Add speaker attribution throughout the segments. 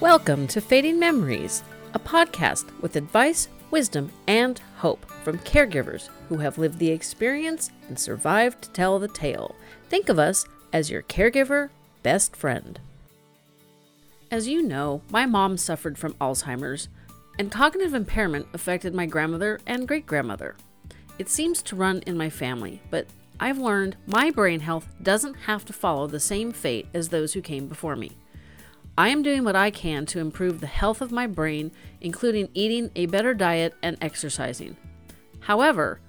Speaker 1: Welcome to Fading Memories, a podcast with advice, wisdom, and hope from caregivers who have lived the experience and survived to tell the tale. Think of us as your caregiver best friend. As you know, my mom suffered from Alzheimer's, and cognitive impairment affected my grandmother and great grandmother. It seems to run in my family, but I've learned my brain health doesn't have to follow the same fate as those who came before me. I am doing what I can to improve the health of my brain, including eating a better diet and exercising. However,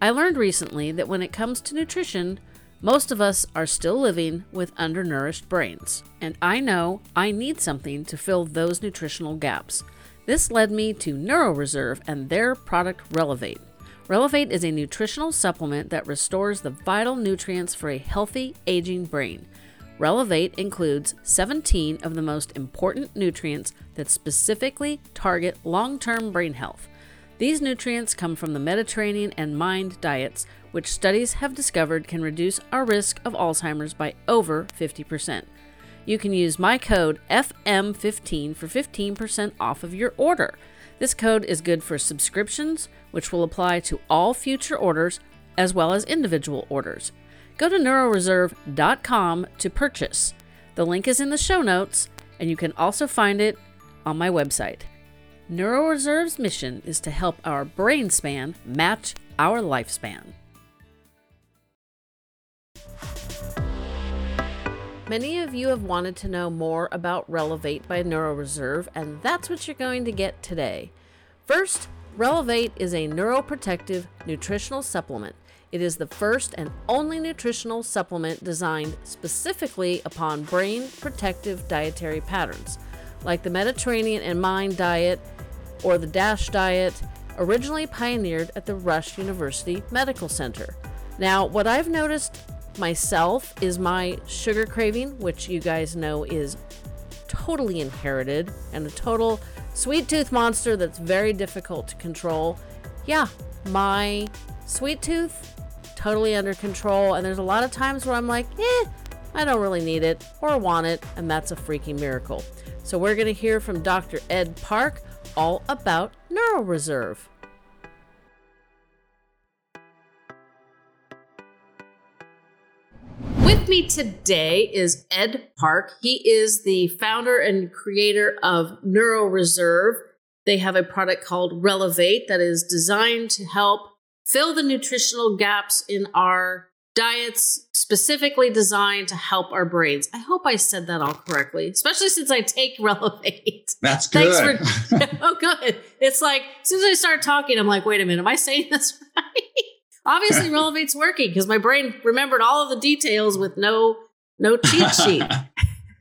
Speaker 1: I learned recently that when it comes to nutrition, most of us are still living with undernourished brains, and I know I need something to fill those nutritional gaps. This led me to NeuroReserve and their product Relevate. Relevate is a nutritional supplement that restores the vital nutrients for a healthy, aging brain. Relevate includes 17 of the most important nutrients that specifically target long term brain health. These nutrients come from the Mediterranean and MIND diets, which studies have discovered can reduce our risk of Alzheimer's by over 50%. You can use my code FM15 for 15% off of your order. This code is good for subscriptions, which will apply to all future orders as well as individual orders. Go to neuroreserve.com to purchase. The link is in the show notes, and you can also find it on my website. NeuroReserve's mission is to help our brain span match our lifespan. Many of you have wanted to know more about Relevate by NeuroReserve, and that's what you're going to get today. First, Relevate is a neuroprotective nutritional supplement. It is the first and only nutritional supplement designed specifically upon brain protective dietary patterns, like the Mediterranean and Mind diet or the DASH diet, originally pioneered at the Rush University Medical Center. Now, what I've noticed myself is my sugar craving, which you guys know is totally inherited and a total sweet tooth monster that's very difficult to control. Yeah, my sweet tooth totally under control. And there's a lot of times where I'm like, eh, I don't really need it or want it. And that's a freaking miracle. So we're going to hear from Dr. Ed Park all about NeuroReserve. With me today is Ed Park. He is the founder and creator of NeuroReserve. They have a product called Relevate that is designed to help fill the nutritional gaps in our diets specifically designed to help our brains. I hope I said that all correctly, especially since I take Relevate.
Speaker 2: That's good.
Speaker 1: Thanks for, oh, good. It's like, as soon as I start talking, I'm like, wait a minute, am I saying this right? Obviously, Relevate's working because my brain remembered all of the details with no no cheat sheet.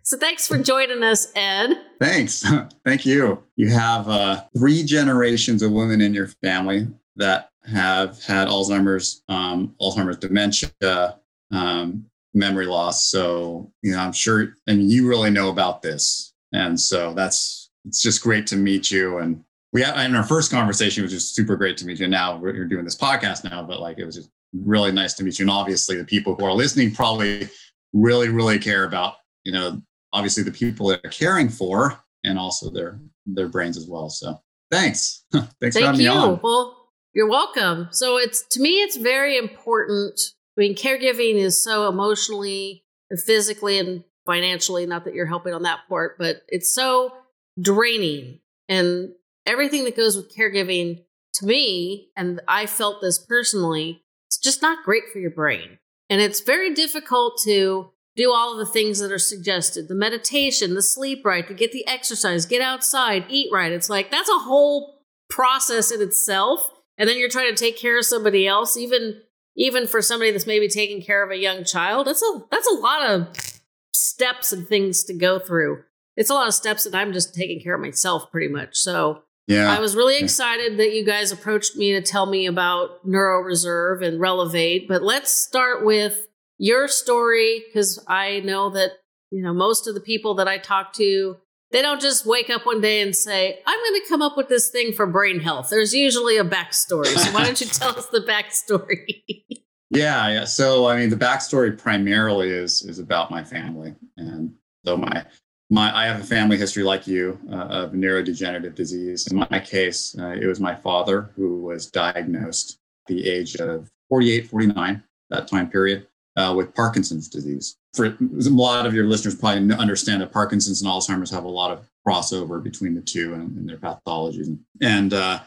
Speaker 1: so thanks for joining us, Ed.
Speaker 2: Thanks. Thank you. You have uh, three generations of women in your family that have had Alzheimer's, um, Alzheimer's dementia, um, memory loss. So, you know, I'm sure, and you really know about this. And so that's, it's just great to meet you. And we, had in our first conversation, it was just super great to meet you. Now we're doing this podcast now, but like, it was just really nice to meet you. And obviously the people who are listening probably really, really care about, you know, obviously the people that are caring for and also their, their brains as well. So thanks. thanks
Speaker 1: Thank
Speaker 2: for having
Speaker 1: you.
Speaker 2: me on.
Speaker 1: Well, you're welcome. So it's to me, it's very important. I mean, caregiving is so emotionally and physically and financially, not that you're helping on that part, but it's so draining. And everything that goes with caregiving to me, and I felt this personally, it's just not great for your brain. And it's very difficult to do all of the things that are suggested the meditation, the sleep right, to get the exercise, get outside, eat right. It's like that's a whole process in itself and then you're trying to take care of somebody else even even for somebody that's maybe taking care of a young child. That's a that's a lot of steps and things to go through. It's a lot of steps that i'm just taking care of myself pretty much. So
Speaker 2: Yeah.
Speaker 1: i was really excited that you guys approached me to tell me about neuroreserve and relevate but let's start with your story because i know that you know most of the people that i talk to they don't just wake up one day and say, I'm going to come up with this thing for brain health. There's usually a backstory. So why don't you tell us the backstory?
Speaker 2: Yeah, yeah. So I mean, the backstory primarily is is about my family, and so my my I have a family history like you uh, of neurodegenerative disease. In my case, uh, it was my father who was diagnosed at the age of 48, 49, that time period, uh, with Parkinson's disease. For a lot of your listeners probably understand that Parkinson's and Alzheimer's have a lot of crossover between the two and, and their pathologies. And uh,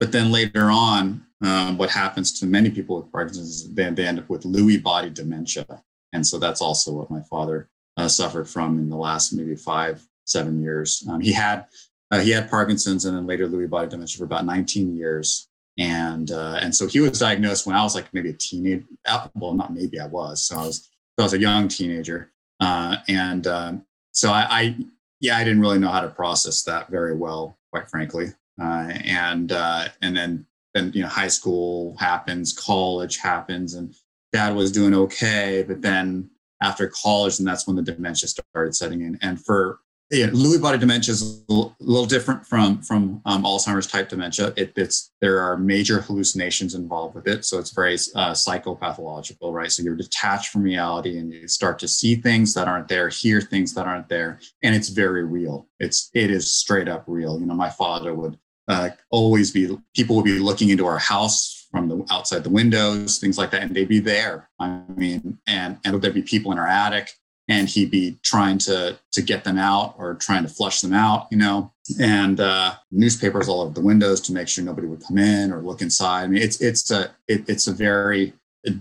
Speaker 2: but then later on, um, what happens to many people with Parkinson's is they, they end up with Lewy body dementia, and so that's also what my father uh, suffered from in the last maybe five, seven years. Um, he had uh, he had Parkinson's and then later Lewy body dementia for about 19 years. And uh, and so he was diagnosed when I was like maybe a teenager. Uh, well, not maybe I was. So I was so I was a young teenager. Uh, and um, so I, I, yeah I didn't really know how to process that very well, quite frankly. Uh, and and then then you know high school happens, college happens, and dad was doing okay, but then after college, and that's when the dementia started setting in. And for yeah, Lewy body dementia is a little, different from from um, Alzheimer's type dementia. It, it's there are major hallucinations involved with it, so it's very uh, psychopathological, right? So you're detached from reality, and you start to see things that aren't there, hear things that aren't there, and it's very real. It's it is straight up real. You know, my father would uh, always be people would be looking into our house from the outside the windows, things like that, and they'd be there. I mean, and and there'd be people in our attic, and he'd be trying to to get them out or trying to flush them out, you know, and uh, newspapers all over the windows to make sure nobody would come in or look inside. I mean, it's it's a it, it's a very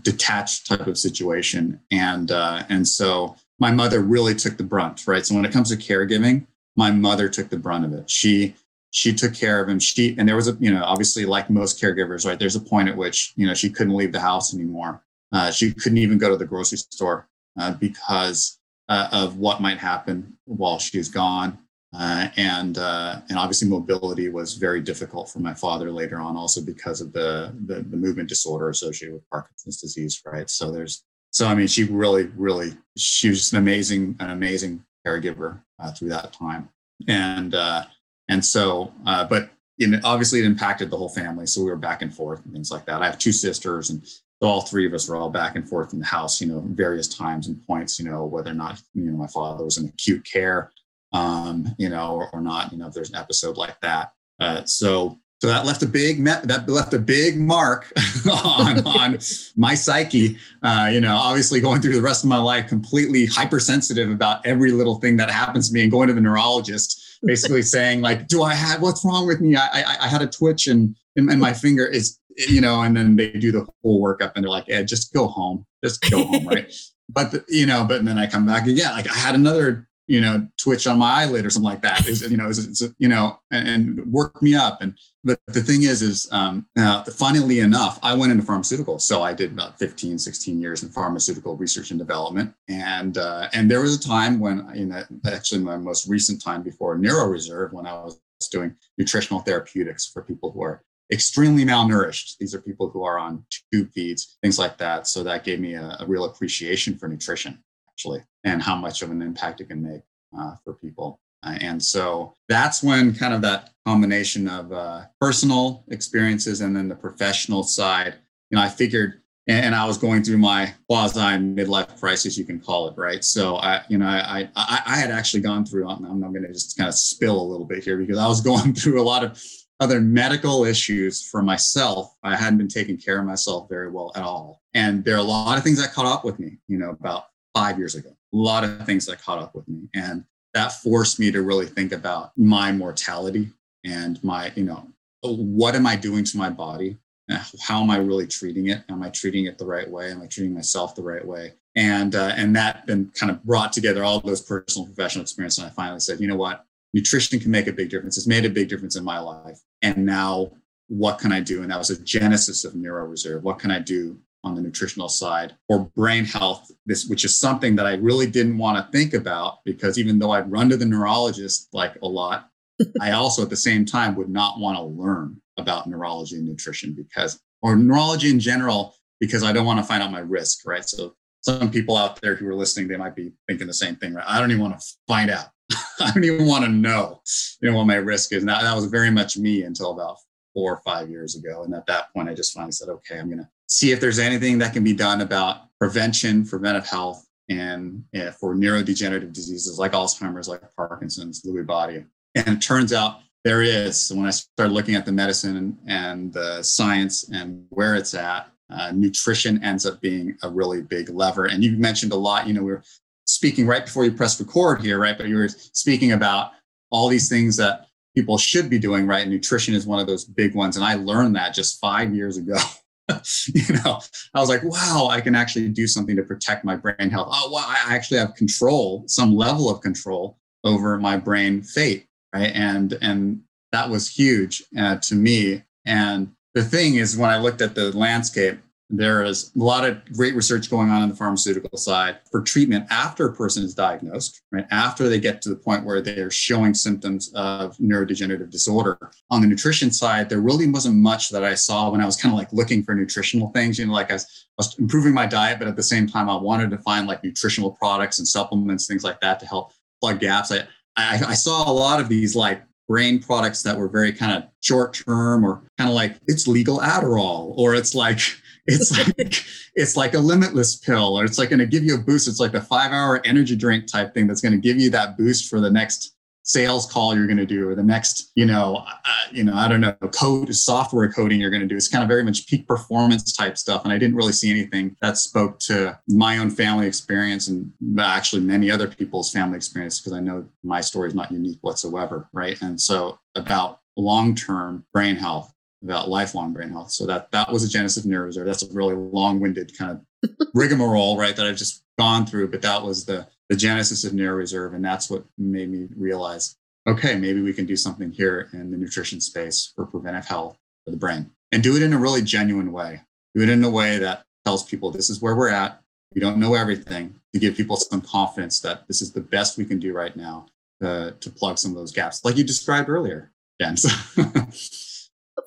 Speaker 2: detached type of situation, and uh, and so my mother really took the brunt, right? So when it comes to caregiving, my mother took the brunt of it. She she took care of him. She and there was a you know obviously like most caregivers, right? There's a point at which you know she couldn't leave the house anymore. Uh, she couldn't even go to the grocery store uh, because uh, of what might happen while she's gone. Uh, and uh, and obviously mobility was very difficult for my father later on, also because of the, the the movement disorder associated with Parkinson's disease, right? So there's so I mean she really really she was an amazing an amazing caregiver uh, through that time, and and so, but you know, obviously it impacted the whole family. So we were back and forth and things like that. I have two sisters, and all three of us were all back and forth in the house, you know, various times and points, you know, whether or not, you know, my father was in acute care, um, you know, or, or not, you know, if there's an episode like that. Uh, so, so that left a big that left a big mark on, on my psyche. Uh, you know, obviously going through the rest of my life completely hypersensitive about every little thing that happens to me, and going to the neurologist basically saying like, "Do I have what's wrong with me? I I, I had a twitch and and my finger is you know." And then they do the whole workup and they're like, "Ed, just go home, just go home, right?" But the, you know, but then I come back again. Like I had another you know twitch on my eyelid or something like that is you know is, is you know and, and, work me up and but the thing is is um uh, funnily enough i went into pharmaceuticals so i did about 15 16 years in pharmaceutical research and development. And uh, and there was a time when know actually my most recent time before neuroreserve when i was doing nutritional therapeutics for people who are extremely malnourished. These are people who are on tube feeds things like that. So that gave me a, a real appreciation for nutrition actually and how much of an impact it can make uh, for people. Uh, and so that's when kind of that combination of uh, personal experiences and then the professional side, you know, I figured, and I was going through my quasi midlife crisis, you can call it, right? So I, you know, I, I, I had actually gone through, I'm, I'm going to just kind of spill a little bit here because I was going through a lot of other medical issues for myself. I hadn't been taking care of myself very well at all. And there are a lot of things that caught up with me, you know, about five years ago. A lot of things that caught up with me. And that forced me to really think about my mortality and my, you know, what am I doing to my body? How am I really treating it? Am I treating it the right way? Am I treating myself the right way? And uh, and that then kind of brought together all those personal professional experiences. And I finally said, you know what? Nutrition can make a big difference. It's made a big difference in my life. And now what can I do? And that was a genesis of NeuroReserve. What can I do on the nutritional side or brain health this which is something that i really didn't want to think about because even though i'd run to the neurologist like a lot i also at the same time would not want to learn about neurology and nutrition because or neurology in general because i don't want to find out my risk right? So some people out there who are listening they might be thinking the same thing right? I don't even want to find out. I don't even want to know you know what my risk is. Now that was very much me until about four or five years ago. And at that point i just finally said okay i'm going to see if there's anything that can be done about prevention, preventive health, and eh, for neurodegenerative diseases like Alzheimer's, like Parkinson's, Lewy body. And it turns out there is. So when I started looking at the medicine and, the science and where it's at, uh, nutrition ends up being a really big lever. And you mentioned a lot, you know, we were speaking right before you press record here, right? But you were speaking about all these things that people should be doing, right? And nutrition is one of those big ones. And I learned that just five years ago. you know, I was like, wow, I can actually do something to protect my brain health. Oh, wow, I actually have control, some level of control over my brain fate, right? And and that was huge uh, to me. And the thing is, when I looked at the landscape, there is a lot of great research going on in the pharmaceutical side for treatment after a person is diagnosed, right? After they get to the point where they're showing symptoms of neurodegenerative disorder. On the nutrition side, there really wasn't much that I saw when I was kind of like looking for nutritional things. You know, like I was, I was improving my diet, but at the same time, I wanted to find like nutritional products and supplements, things like that to help plug gaps. I, I, I saw a lot of these like brain products that were very kind of short term or kind of like it's legal Adderall or it's like it's like it's like a limitless pill or it's like going to give you a boost. It's like a 5 hour energy drink type thing that's going to give you that boost for the next sales call you're going to do or the next you know uh, you know i don't know code software coding you're going to do. It's kind of very much peak performance type stuff and i didn't really see anything that spoke to my own family experience and actually many other people's family experience because i know my story is not unique whatsoever right? And so about long-term brain health about lifelong brain health so that that was a genesis of neuroreserve that's a really long-winded kind of rigmarole right that i've just gone through but that was the the genesis of NeuroReserve, And that's what made me realize okay, maybe we can do something here in the nutrition space for preventive health for the brain and do it in a really genuine way. Do it in a way that tells people this is where we're at. We don't know everything to give people some confidence that this is the best we can do right now to, to plug some of those gaps, like you described earlier, Jen.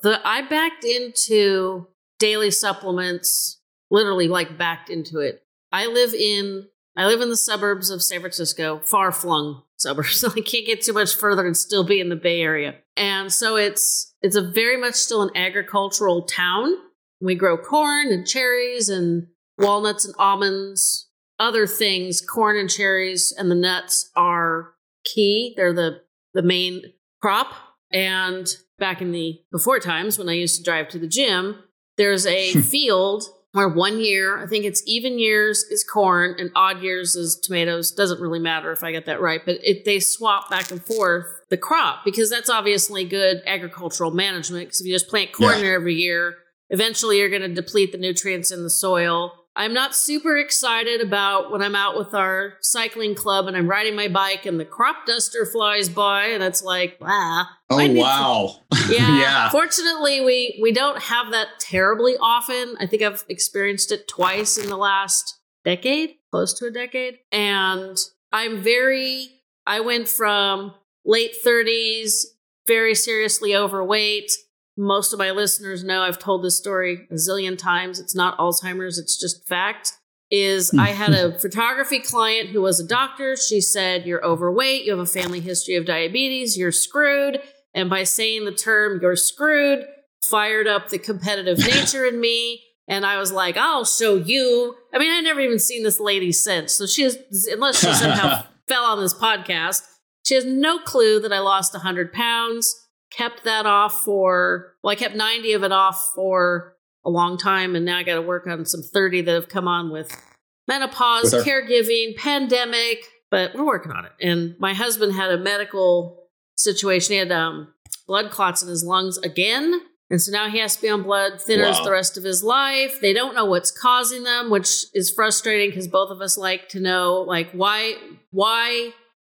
Speaker 1: the, I backed into daily supplements, literally like backed into it. I live in I live in the suburbs of San Francisco, far flung suburbs. So I can't get too much further and still be in the Bay Area. And so it's it's a very much still an agricultural town. We grow corn and cherries and walnuts and almonds, other things. Corn and cherries and the nuts are key. They're the the main crop. And back in the before times when I used to drive to the gym, there's a hmm. field where one year, I think it's even years is corn and odd years is tomatoes. Doesn't really matter if I get that right, but it, they swap back and forth the crop because that's obviously good agricultural management. Because if you just plant corn yeah. every year, eventually you're going to deplete the nutrients in the soil I'm not super excited about when I'm out with our cycling club and I'm riding my bike and the crop duster flies by and it's like, ah.
Speaker 2: Oh wow.
Speaker 1: Yeah. yeah. Fortunately, we we don't have that terribly often. I think I've experienced it twice in the last decade, close to a decade. And I'm very I went from late 30s, very seriously overweight, most of my listeners know I've told this story a zillion times. It's not Alzheimer's, it's just fact. Is I had a photography client who was a doctor. She said, You're overweight, you have a family history of diabetes, you're screwed. And by saying the term, you're screwed, fired up the competitive nature in me. And I was like, I'll show you. I mean, I've never even seen this lady since. So she has, unless she somehow fell on this podcast, she has no clue that I lost 100 pounds kept that off for, well, I kept 90 of it off for a long time. And now I got to work on some 30 that have come on with menopause, with our- caregiving, pandemic, but we're working on it. And my husband had a medical situation. He had um, blood clots in his lungs again. And so now he has to be on blood thinners wow. the rest of his life. They don't know what's causing them, which is frustrating because both of us like to know, like, why, why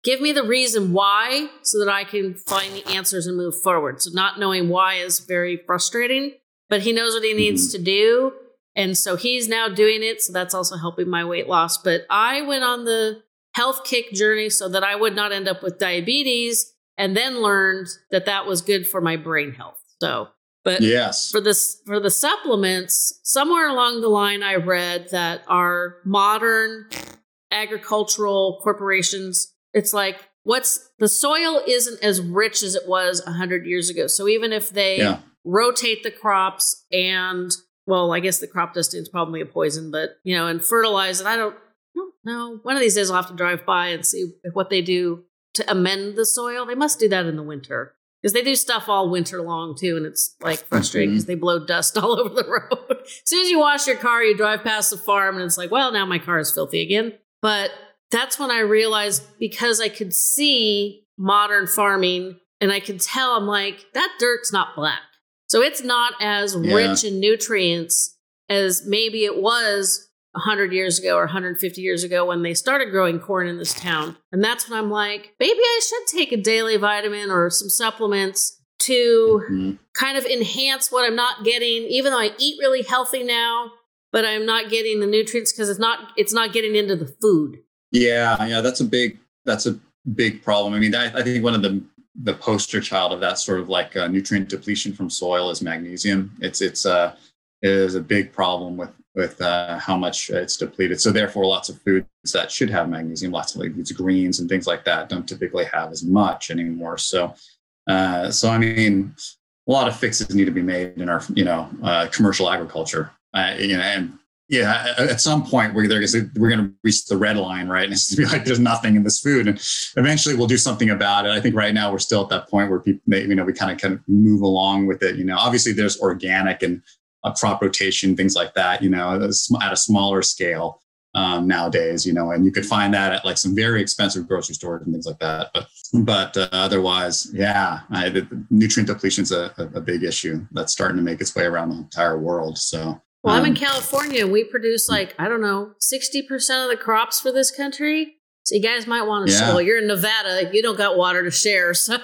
Speaker 1: give me the reason why so that I can find the answers and move forward. So not knowing why is very frustrating, but he knows what he needs mm-hmm. to do. And so he's now doing it. So that's also helping my weight loss. But I went on the health kick journey so that I would not end up with diabetes and then learned that that was good for my brain health. So, but
Speaker 2: yes,
Speaker 1: for this, for the supplements, somewhere along the line, I read that our modern agricultural corporations it's like what's the soil isn't as rich as it was 100 years ago so even if they yeah. rotate the crops and well i guess the crop dusting is probably a poison but you know and fertilize and i don't no, one of these days I'll have to drive by and see what they do to amend the soil. They must do that in the winter because they do stuff all winter long too, and it's like frustrating because mm-hmm. they blow dust all over the road. as soon as you wash your car, you drive past the farm, and it's like, well, now my car is filthy again. But that's when I realized because I could see modern farming and I could tell, I'm like, that dirt's not black. So it's not as yeah. rich in nutrients as maybe it was 100 years ago or 150 years ago when they started growing corn in this town. And that's when I'm like, maybe I should take a daily vitamin or some supplements to mm-hmm. kind of enhance what I'm not getting, even though I eat really healthy now, but I'm not getting the nutrients because it's not it's not getting into the food.
Speaker 2: Yeah, yeah, that's a big that's a big problem. I mean, I, I think one of the the poster child of that sort of like uh, nutrient depletion from soil is magnesium. It's it's uh, it is a big problem with with uh, how much it's depleted. So therefore, lots of foods that should have magnesium, lots of like these greens and things like that, don't typically have as much anymore. So, uh, so I mean, a lot of fixes need to be made in our you know uh, commercial agriculture. Uh, you know, and yeah, at some point we're to we're going to reach the red line, right? And it's to be like there's nothing in this food, and eventually we'll do something about it. I think right now we're still at that point where people, you know, we kind of kind of move along with it. You know, obviously there's organic and crop rotation, things like that. You know, at a smaller scale um, nowadays. You know, and you could find that at like some very expensive grocery stores and things like that. But but uh, otherwise, yeah, I, the nutrient depletion is a, a big issue that's starting to make its way around the entire world. So
Speaker 1: well, um, I'm in California and we produce like, I don't know, 60% of the crops for this country. So you guys might want to yeah. Well, you're in Nevada, you don't got water to share. So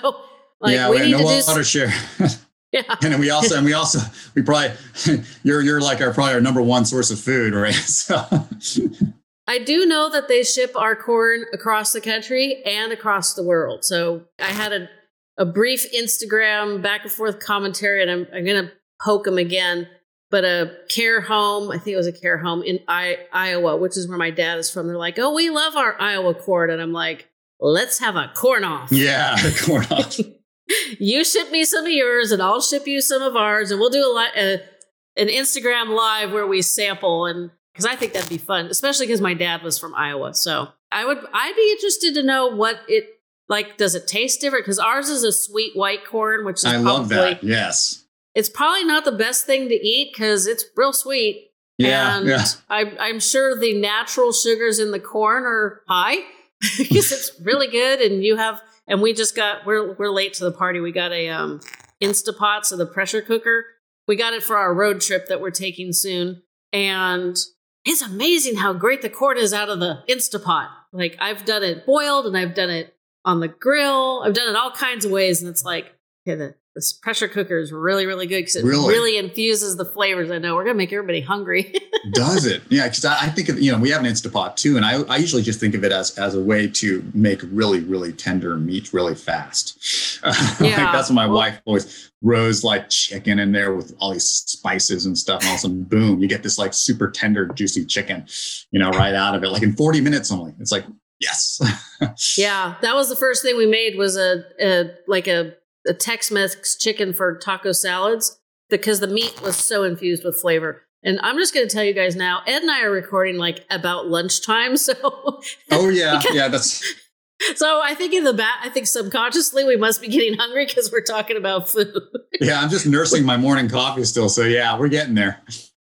Speaker 2: like yeah, we, we need no to water do share. yeah. And we also and we also we probably you're you're like our probably our number one source of food, right? So
Speaker 1: I do know that they ship our corn across the country and across the world. So I had a, a brief Instagram back and forth commentary, and I'm, I'm going to poke them again but a care home, I think it was a care home in I- Iowa, which is where my dad is from. They're like, oh, we love our Iowa corn. And I'm like, let's have a corn off.
Speaker 2: Yeah, corn off.
Speaker 1: you ship me some of yours and I'll ship you some of ours. And we'll do a, li- a an Instagram live where we sample. And because I think that'd be fun, especially because my dad was from Iowa. So I would, I'd be interested to know what it, like, does it taste different? Because ours is a sweet white corn, which is I
Speaker 2: love that. Yes
Speaker 1: it's probably not the best thing to eat because it's real sweet.
Speaker 2: Yeah,
Speaker 1: and
Speaker 2: yeah.
Speaker 1: I, I'm sure the natural sugars in the corn are high because it's really good. And you have, and we just got, we're we're late to the party. We got a um, Instapot, so the pressure cooker. We got it for our road trip that we're taking soon, and it's amazing how great the corn is out of the Instapot. Like I've done it boiled, and I've done it on the grill. I've done it all kinds of ways, and it's like okay, the this pressure cooker is really, really good because it really? really? infuses the flavors. I know we're gonna make everybody hungry.
Speaker 2: Does it? Yeah, because I, I, think of you know we have an Instapot too, and I, I usually just think of it as as a way to make really really tender meat really fast. Yeah. like that's what my well, wife always rose like chicken in there with all these spices and stuff, and all of a sudden, boom, you get this like super tender, juicy chicken, you know, right out of it, like in forty minutes only. It's like yes.
Speaker 1: yeah, that was the first thing we made was a, a like a a Tex-Mex chicken for taco salads because the meat was so infused with flavor. And I'm just going to tell you guys now, Ed and I are recording like about lunchtime. So,
Speaker 2: oh yeah, yeah, that's.
Speaker 1: So I think in the back, I think subconsciously we must be getting hungry because we're talking about food.
Speaker 2: yeah, I'm just nursing my morning coffee still. So yeah, we're getting there.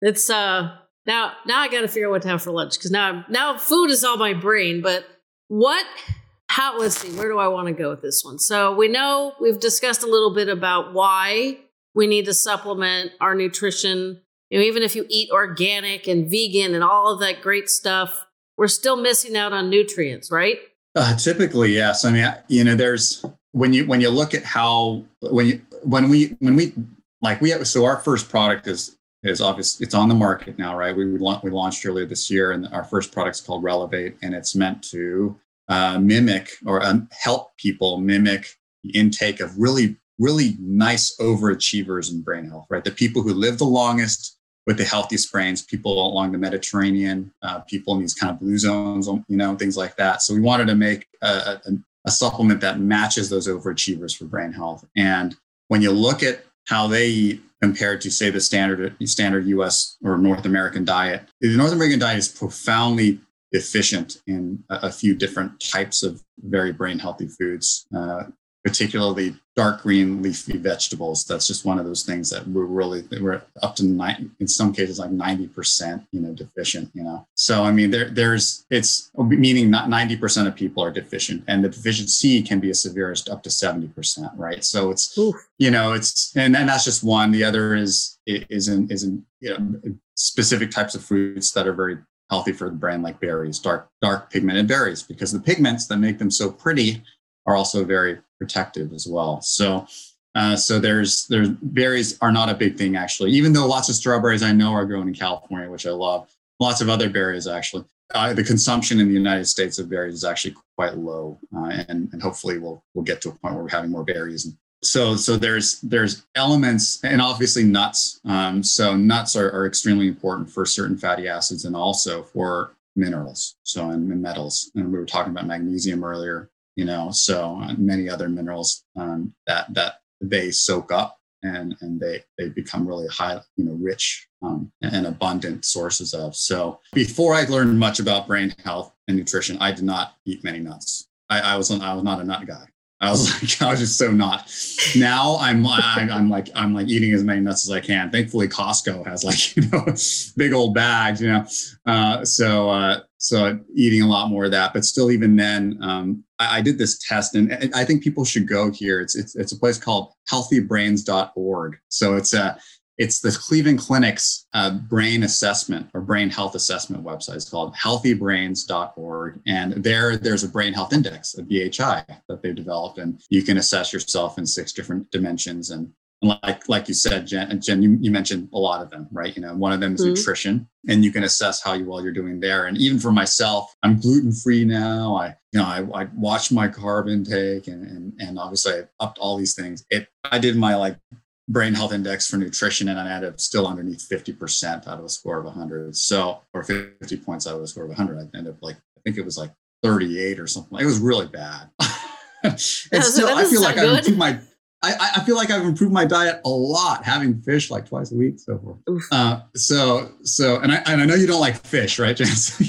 Speaker 1: It's uh now now I got to figure out what to have for lunch because now now food is all my brain. But what how let's see where do i want to go with this one? So we know we've discussed a little bit about why we need to supplement our nutrition. You know even if you eat organic and vegan and all of that great stuff we're still missing out on nutrients right?
Speaker 2: Uh, typically yes. I mean you know there's when you when you look at how when you when we when we like we have so our first product is is obvious it's on the market now right? We we launched earlier this year and our first product is called relevate and it's meant to uh, mimic or um, help people mimic the intake of really, really nice overachievers in brain health, right? The people who live the longest with the healthiest brains, people along the Mediterranean, uh, people in these kind of blue zones, you know, things like that. So we wanted to make a, a, a supplement that matches those overachievers for brain health. And when you look at how they eat compared to say the standard standard US or North American diet. The North American diet is profoundly deficient in a, a few different types of very brain healthy foods. Uh, particularly dark green leafy vegetables. That's just one of those things that we're really we're up to nine in some cases like ninety percent, you know, deficient. You know, so I mean there there's it's meaning not ninety percent of people are deficient, and the deficiency can be as severe as up to seventy percent, right? So it's Oof. you know it's and and that's just one. The other is is in is in you know specific types of fruits that are very healthy for the brain like berries dark dark pigmented berries because the pigments that make them so pretty are also very protective as well. So, uh, so there's there's berries are not a big thing actually. Even though lots of strawberries I know are grown in California, which I love. Lots of other berries actually. Uh, the consumption in the United States of berries is actually quite low, uh, and and hopefully we'll we'll get to a point where we're having more berries. And so so there's there's elements and obviously nuts. Um, so nuts are, are extremely important for certain fatty acids and also for minerals. So and metals. And we were talking about magnesium earlier you know, so many other minerals um, that that they soak up and and they they become really high, you know, rich um, and abundant sources of. So before I learned much about brain health and nutrition, I did not eat many nuts. I, I was I was not a nut guy. I was like, I was just so not. Now I'm, I'm, I'm like, I'm like eating as many nuts as I can. Thankfully, Costco has like, you know, big old bags, you know. Uh, so, uh, so eating a lot more of that. But still, even then, um, I, I, did this test, and I think people should go here. It's it's, it's a place called HealthyBrains.org. So it's a it's the Cleveland Clinic's uh, brain assessment or brain health assessment website. It's called healthybrains.org. And there, there's a brain health index, a BHI, that they've developed. And you can assess yourself in six different dimensions. And, and like, like you said, Jen, Jen you, you, mentioned a lot of them, right? You know, one of them is mm-hmm. nutrition, and you can assess how you well you're doing there. And even for myself, I'm gluten free now. I, you know, I, I watch my carb intake and, and, and obviously I upped all these things. It, I did my like brain health index for nutrition and I had it still underneath 50% out of a score of 100. So, or 50 points out of a score of 100. I ended up like, I think it was like 38 or something. It was really bad. and still, I feel like I've improved my, I, I feel like I've improved my diet a lot, having fish like twice a week, so forth. Uh, so, so, and I, and I know you don't like fish, right, Jess?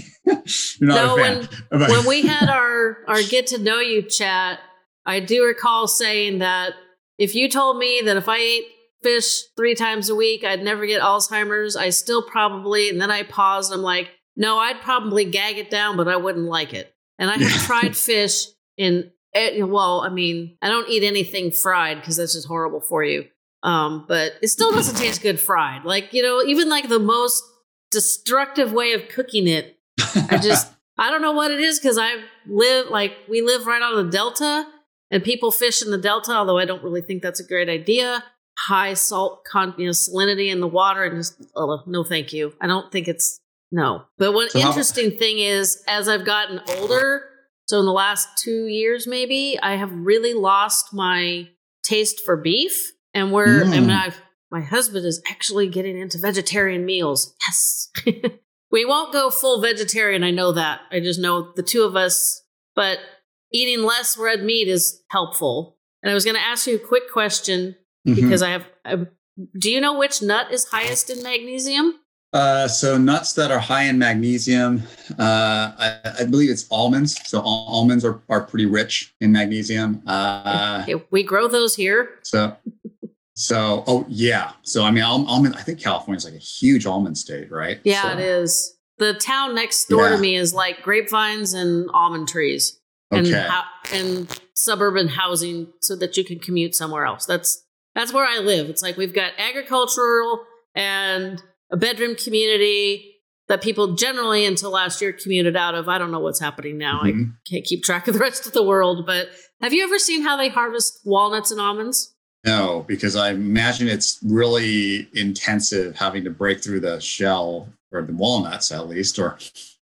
Speaker 1: You're not no, a fan. When, when we had our, our get to know you chat, I do recall saying that if you told me that if I ate fish three times a week, I'd never get Alzheimer's, I still probably, and then I paused. I'm like, no, I'd probably gag it down, but I wouldn't like it. And I have tried fish in, eh, well, I mean, I don't eat anything fried because that's just horrible for you. Um, but it still doesn't taste good fried. Like, you know, even like the most destructive way of cooking it, I just, I don't know what it is because I live, like, we live right on the Delta and people fish in the delta, although I don't really think that's a great idea. High salt con- you know, salinity in the water, and just oh, no, thank you. I don't think it's no. But one so interesting how- thing is, as I've gotten older, so in the last two years, maybe I have really lost my taste for beef, and we're mm. and I've my husband is actually getting into vegetarian meals. Yes. we won't go full vegetarian. I know that. I just know the two of us, but eating less red meat is helpful. And I was going to ask you a quick question mm-hmm. because I have. I, do you know which nut is highest in magnesium?
Speaker 2: Uh, so nuts that are high in magnesium, uh, I, I, believe it's almonds. So al- almonds are, are pretty rich in magnesium. Uh,
Speaker 1: okay, we grow those here.
Speaker 2: So, so oh yeah. So I mean, almond. I think California is like a huge almond state, right?
Speaker 1: Yeah,
Speaker 2: so,
Speaker 1: it is. The town next door yeah. to me is like grapevines and almond trees and okay. and suburban housing so that you can commute somewhere else. That's that's where I live. It's like we've got agricultural and a bedroom community that people generally until last year commuted out of. I don't know what's happening now. Mm-hmm. I can't keep track of the rest of the world, but have you ever seen how they harvest walnuts and almonds?
Speaker 2: No, because I imagine it's really intensive having to break through the shell or the walnuts at least or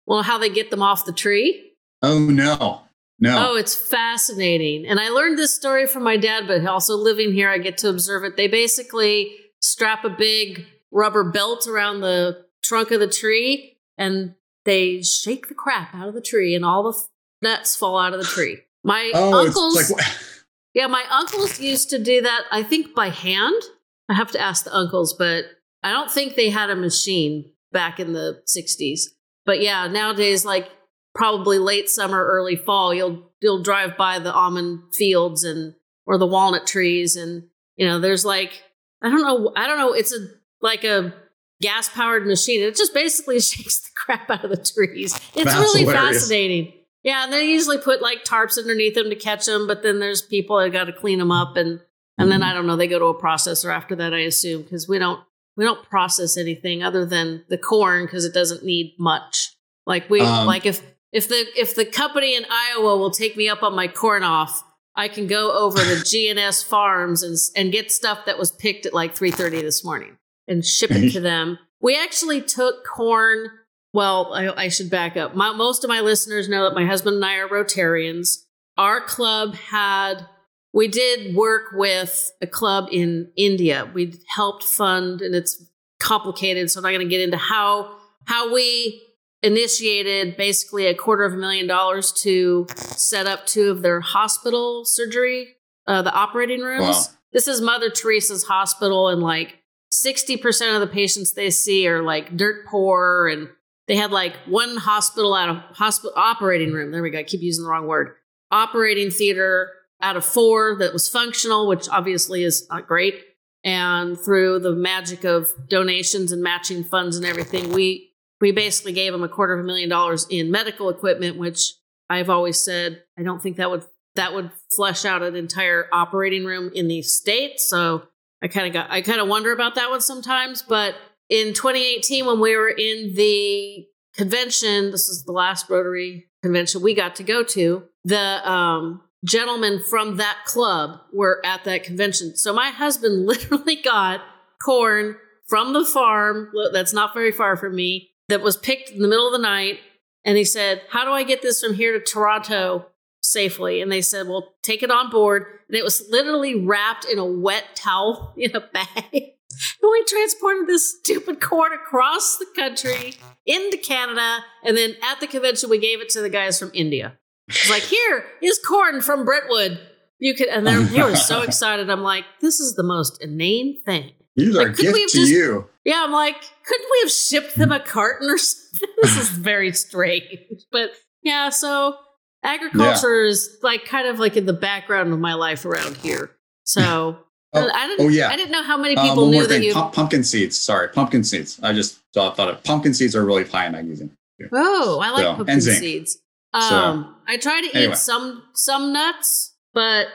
Speaker 1: well how they get them off the tree
Speaker 2: oh no no.
Speaker 1: Oh, it's fascinating. And I learned this story from my dad, but also living here, I get to observe it. They basically strap a big rubber belt around the trunk of the tree and they shake the crap out of the tree and all the nuts fall out of the tree. My oh, uncles. Like, yeah, my uncles used to do that, I think by hand. I have to ask the uncles, but I don't think they had a machine back in the 60s. But yeah, nowadays, like probably late summer, early fall, you'll you'll drive by the almond fields and or the walnut trees, and you know there's like I don't know I don't know it's a like a gas powered machine. It just basically shakes the crap out of the trees. It's
Speaker 2: That's
Speaker 1: really
Speaker 2: hilarious.
Speaker 1: fascinating. Yeah, and they usually put like tarps underneath them to catch them, but then there's people that got to clean them up, and and then
Speaker 2: Mhm.
Speaker 1: I don't know they go to a processor after that. I assume because we don't we don't process anything other than the corn because it doesn't need much. Like we
Speaker 2: Um,
Speaker 1: like if if the if the company in Iowa will take me up on my corn off, I can go over to GNS Farms and and get stuff that was picked at like three thirty this morning and ship it to them. We actually took corn. Well, I, I should back up. My, most of my listeners know that my husband and I are Rotarians. Our club had we did work with a club in India. We helped fund, and it's complicated, so I'm not going to get into how how we initiated basically a quarter of a million dollars to set up two of their hospital surgery, uh, the operating rooms.
Speaker 2: Wow.
Speaker 1: This is Mother Teresa's hospital, and like 60% of the patients they see are like dirt poor, and they had like one hospital out of hospital operating room. There we go. I keep using the wrong word. Operating theater out of four that was functional, which obviously is not great. And through the magic of donations and matching funds and everything, we we basically gave them a quarter of a million dollars in medical equipment, which I've always said I don't think that would that would flesh out an entire operating room in the state. So I kind of got I kind of wonder about that one sometimes. But in 2018, when we were in the convention, this is the last Rotary convention we got to go to. The um, gentlemen from that club were at that convention. So my husband literally got corn from the farm that's not very far from me that was picked in the middle of the night. And he said, How do I get this from here to Toronto safely? And they said, Well, take it on board. And it was literally wrapped in a wet towel in a bag. And we transported this stupid corn across the country into Canada. And then at the convention, we gave it to the guys from India. It's like, here is corn from Brentwood. You could, and they're- they were so excited. I'm like, this is the most inane thing.
Speaker 2: These are
Speaker 1: Like, we
Speaker 2: gifts to
Speaker 1: just-
Speaker 2: you.
Speaker 1: Yeah, I'm like, couldn't we have shipped them a carton or something? this is very strange. But yeah, so agriculture is like kind of like in the background of my life around here. So
Speaker 2: Oh,
Speaker 1: I didn't.
Speaker 2: oh, yeah.
Speaker 1: I didn't know how many
Speaker 2: Uh,
Speaker 1: people
Speaker 2: one
Speaker 1: knew that you.
Speaker 2: Pump- pumpkin seeds. Sorry, pumpkin seeds. I just thought, thought of pumpkin seeds are really high in magnesium.
Speaker 1: Oh, I like
Speaker 2: So,
Speaker 1: pumpkin seeds.
Speaker 2: So,
Speaker 1: Um, I try to
Speaker 2: anyway.
Speaker 1: eat some some nuts, but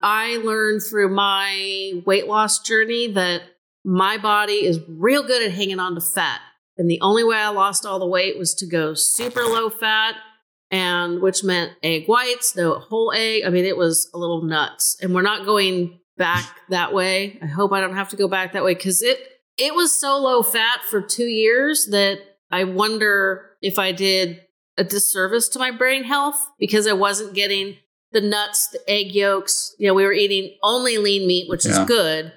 Speaker 1: I learned through my weight loss journey that my body is real good at hanging on to fat. And the only way I lost all the weight was to go super low fat, and which meant egg whites, no whole egg. I mean, it was a little nuts. And we're not going back that way. I hope I don't have to go back that way because it it was so low fat for two years that I wonder if I did a disservice to my brain health because I wasn't getting the nuts, the egg yolks. You know, we were eating only lean meat, which is good.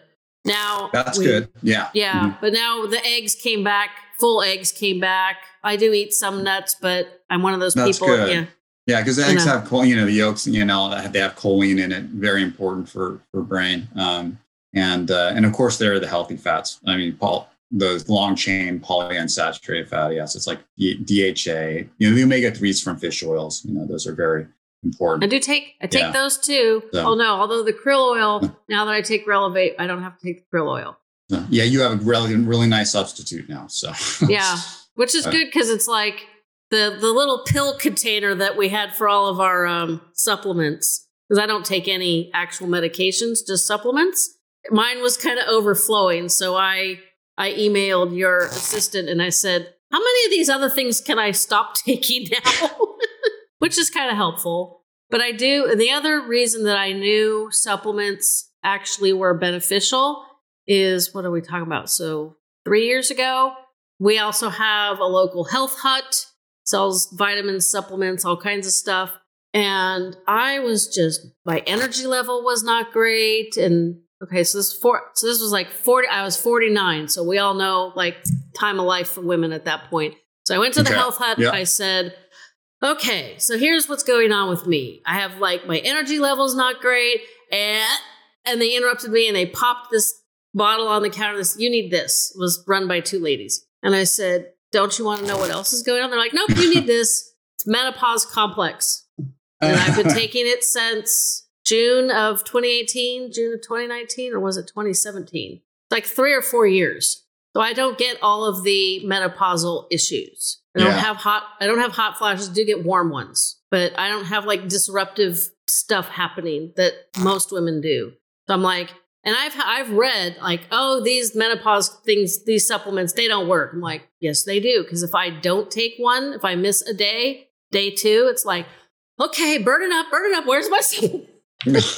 Speaker 1: Now
Speaker 2: That's
Speaker 1: we-
Speaker 2: good. Yeah.
Speaker 1: Yeah,
Speaker 2: Mhm.
Speaker 1: but now the eggs came back. Full eggs came back. I do eat some nuts, but I'm one of those
Speaker 2: That's
Speaker 1: people.
Speaker 2: good.
Speaker 1: Yeah,
Speaker 2: Yeah, because eggs
Speaker 1: know.
Speaker 2: have choline, you know, the yolks, you know, they have choline in it, very important for for brain. Um, and uh, and of course, there are the healthy fats. I mean, Paul, those long chain polyunsaturated fatty acids like DHA, you know, the omega threes from fish oils. You know, those are very
Speaker 1: I do take. I take
Speaker 2: Yeah.
Speaker 1: those too.
Speaker 2: So-
Speaker 1: Oh no, although the krill oil. Now that I take Relevate, I don't have to take the krill oil.
Speaker 2: Yeah, you have a really really nice substitute now. So
Speaker 1: Yeah, which is good because it's like the the little pill container that we had for all of our um, supplements. Because I don't take any actual medications, just supplements. Mine was kind of overflowing, so I I emailed your assistant and I said, "How many of these other things can I stop taking now?" Which is kind of helpful. But I do. And the other reason that I knew supplements actually were beneficial is what are we talking about? So three years ago, we also have a local health hut, sells vitamins, supplements, all kinds of stuff. And I was just my energy level was not great. And okay, so this four so this was like 40, I was 49. So we all know like time of life for women at that point. So I went to the
Speaker 2: Okay.
Speaker 1: health hut,
Speaker 2: Yeah.
Speaker 1: I said, Okay, so here's what's going on with me. I have like my energy level's not great, and and they interrupted me and they popped this bottle on the counter. This you need this was run by two ladies, and I said, "Don't you want to know what else is going on?" They're like, "Nope, you need this. It's menopause complex. And I've been taking it since June of 2018, June of 2019, or was it 2017? Like three or four years. So I don't get all of the menopausal issues. I don't
Speaker 2: Yeah.
Speaker 1: have hot I don't have hot flashes, I do get warm ones. But I don't have like disruptive stuff happening that most women do. So I'm like, and I've I've read like, oh, these menopause things, these supplements, they don't work. I'm like, yes, they do. Because if I don't take one, if I miss a day, day two, it's like, okay, burn it up, burn it up. Where's my supplement?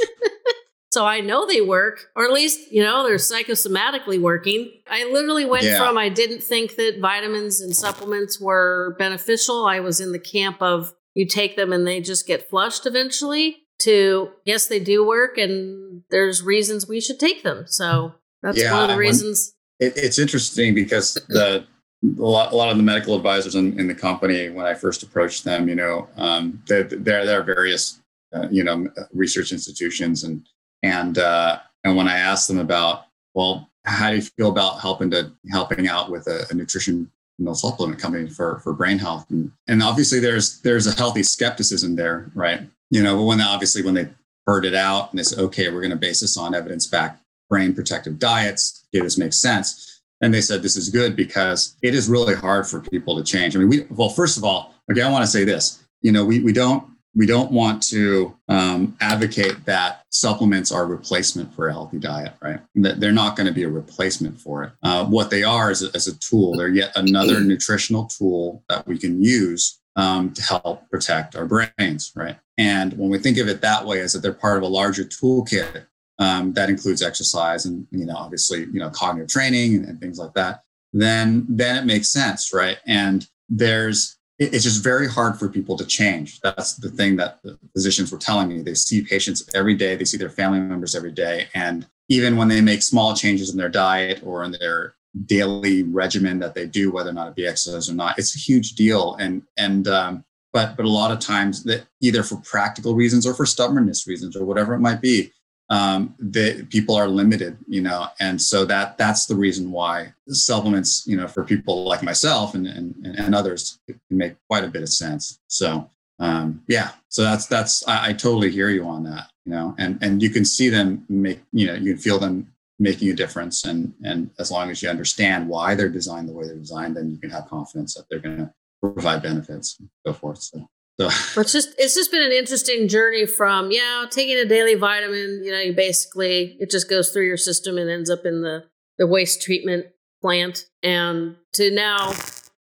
Speaker 1: So I know they work, or at least, you know, they're psychosomatically working. I literally went
Speaker 2: Yeah.
Speaker 1: from I didn't think that vitamins and supplements were beneficial. I was in the camp of you take them and they just get flushed eventually to yes, they do work and there's reasons we should take them. So that's
Speaker 2: Yeah,
Speaker 1: one of the
Speaker 2: when-
Speaker 1: reasons.
Speaker 2: It, it's interesting because the a lot, a lot of the medical advisors in, in the company, when I first approached them, you know, um, there there there are various, uh, you know, research institutions and and uh, and when I asked them about, well, how do you feel about helping to helping out with a, a nutrition supplement company for for brain health? And, and obviously there's there's a healthy skepticism there right? You know but when obviously when they heard it out and they said okay we're going to base this on evidence backed brain protective diets okay this makes sense. And they said this is good because it is really hard for people to change. I mean we well first of all okay i want to say this. You know we, we don't we don't want to um, advocate that supplements are a replacement for a healthy diet, right? That they're not going to be a replacement for it. Uh, what they are is a, is a tool. They're yet another nutritional tool that we can use um, to help protect our brains, right? And when we think of it that way, is that they're part of a larger toolkit um, that includes exercise and you know obviously you know cognitive training and, and things like that. Then then it makes sense, right? And there's it's just very hard for people to change. That's the thing that the physicians were telling me. They see patients every day, they see their family members every day. And even when they make small changes in their diet or in their daily regimen that they do, whether or not it be exercise or not, it's a huge deal. And and um, but but a lot of times that either for practical reasons or for stubbornness reasons or whatever it might be, um, that people are limited, you know, and so that that's the reason why supplements, you know, for people like myself and and, and others can make quite a bit of sense. So um, yeah, so that's that's I, I totally hear you on that, you know, and and you can see them make, you know, you can feel them making a difference, and and as long as you understand why they're designed the way they're designed, then you can have confidence that they're going to provide benefits, and so forth. So. So
Speaker 1: It's just it's just been an interesting journey from yeah taking a daily vitamin you know you basically it just goes through your system and ends up in the the waste treatment plant and to now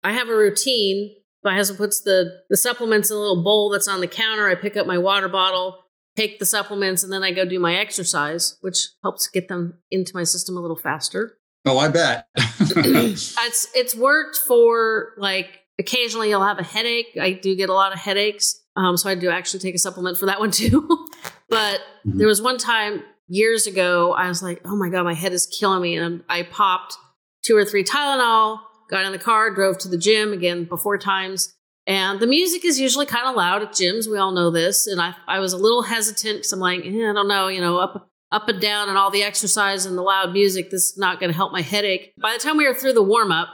Speaker 1: I have a routine. My husband puts the the supplements in a little bowl that's on the counter. I pick up my water bottle, take the supplements, and then I go do my exercise, which helps get them into my system a little faster.
Speaker 2: Oh, I bet.
Speaker 1: it's it's worked for like occasionally you'll have a headache. I do get a lot of headaches. Um, so I do actually take a supplement for that one too. but
Speaker 2: Mhm.
Speaker 1: there was one time years ago, I was like, oh my God, my head is killing me. And I popped two or three Tylenol, got in the car, drove to the gym again before times. And the music is usually kind of loud at gyms. We all know this. And I, I was a little hesitant because I'm like, eh, I don't know, you know, up, up and down and all the exercise and the loud music, this is not going to help my headache. By the time we were through the warm up,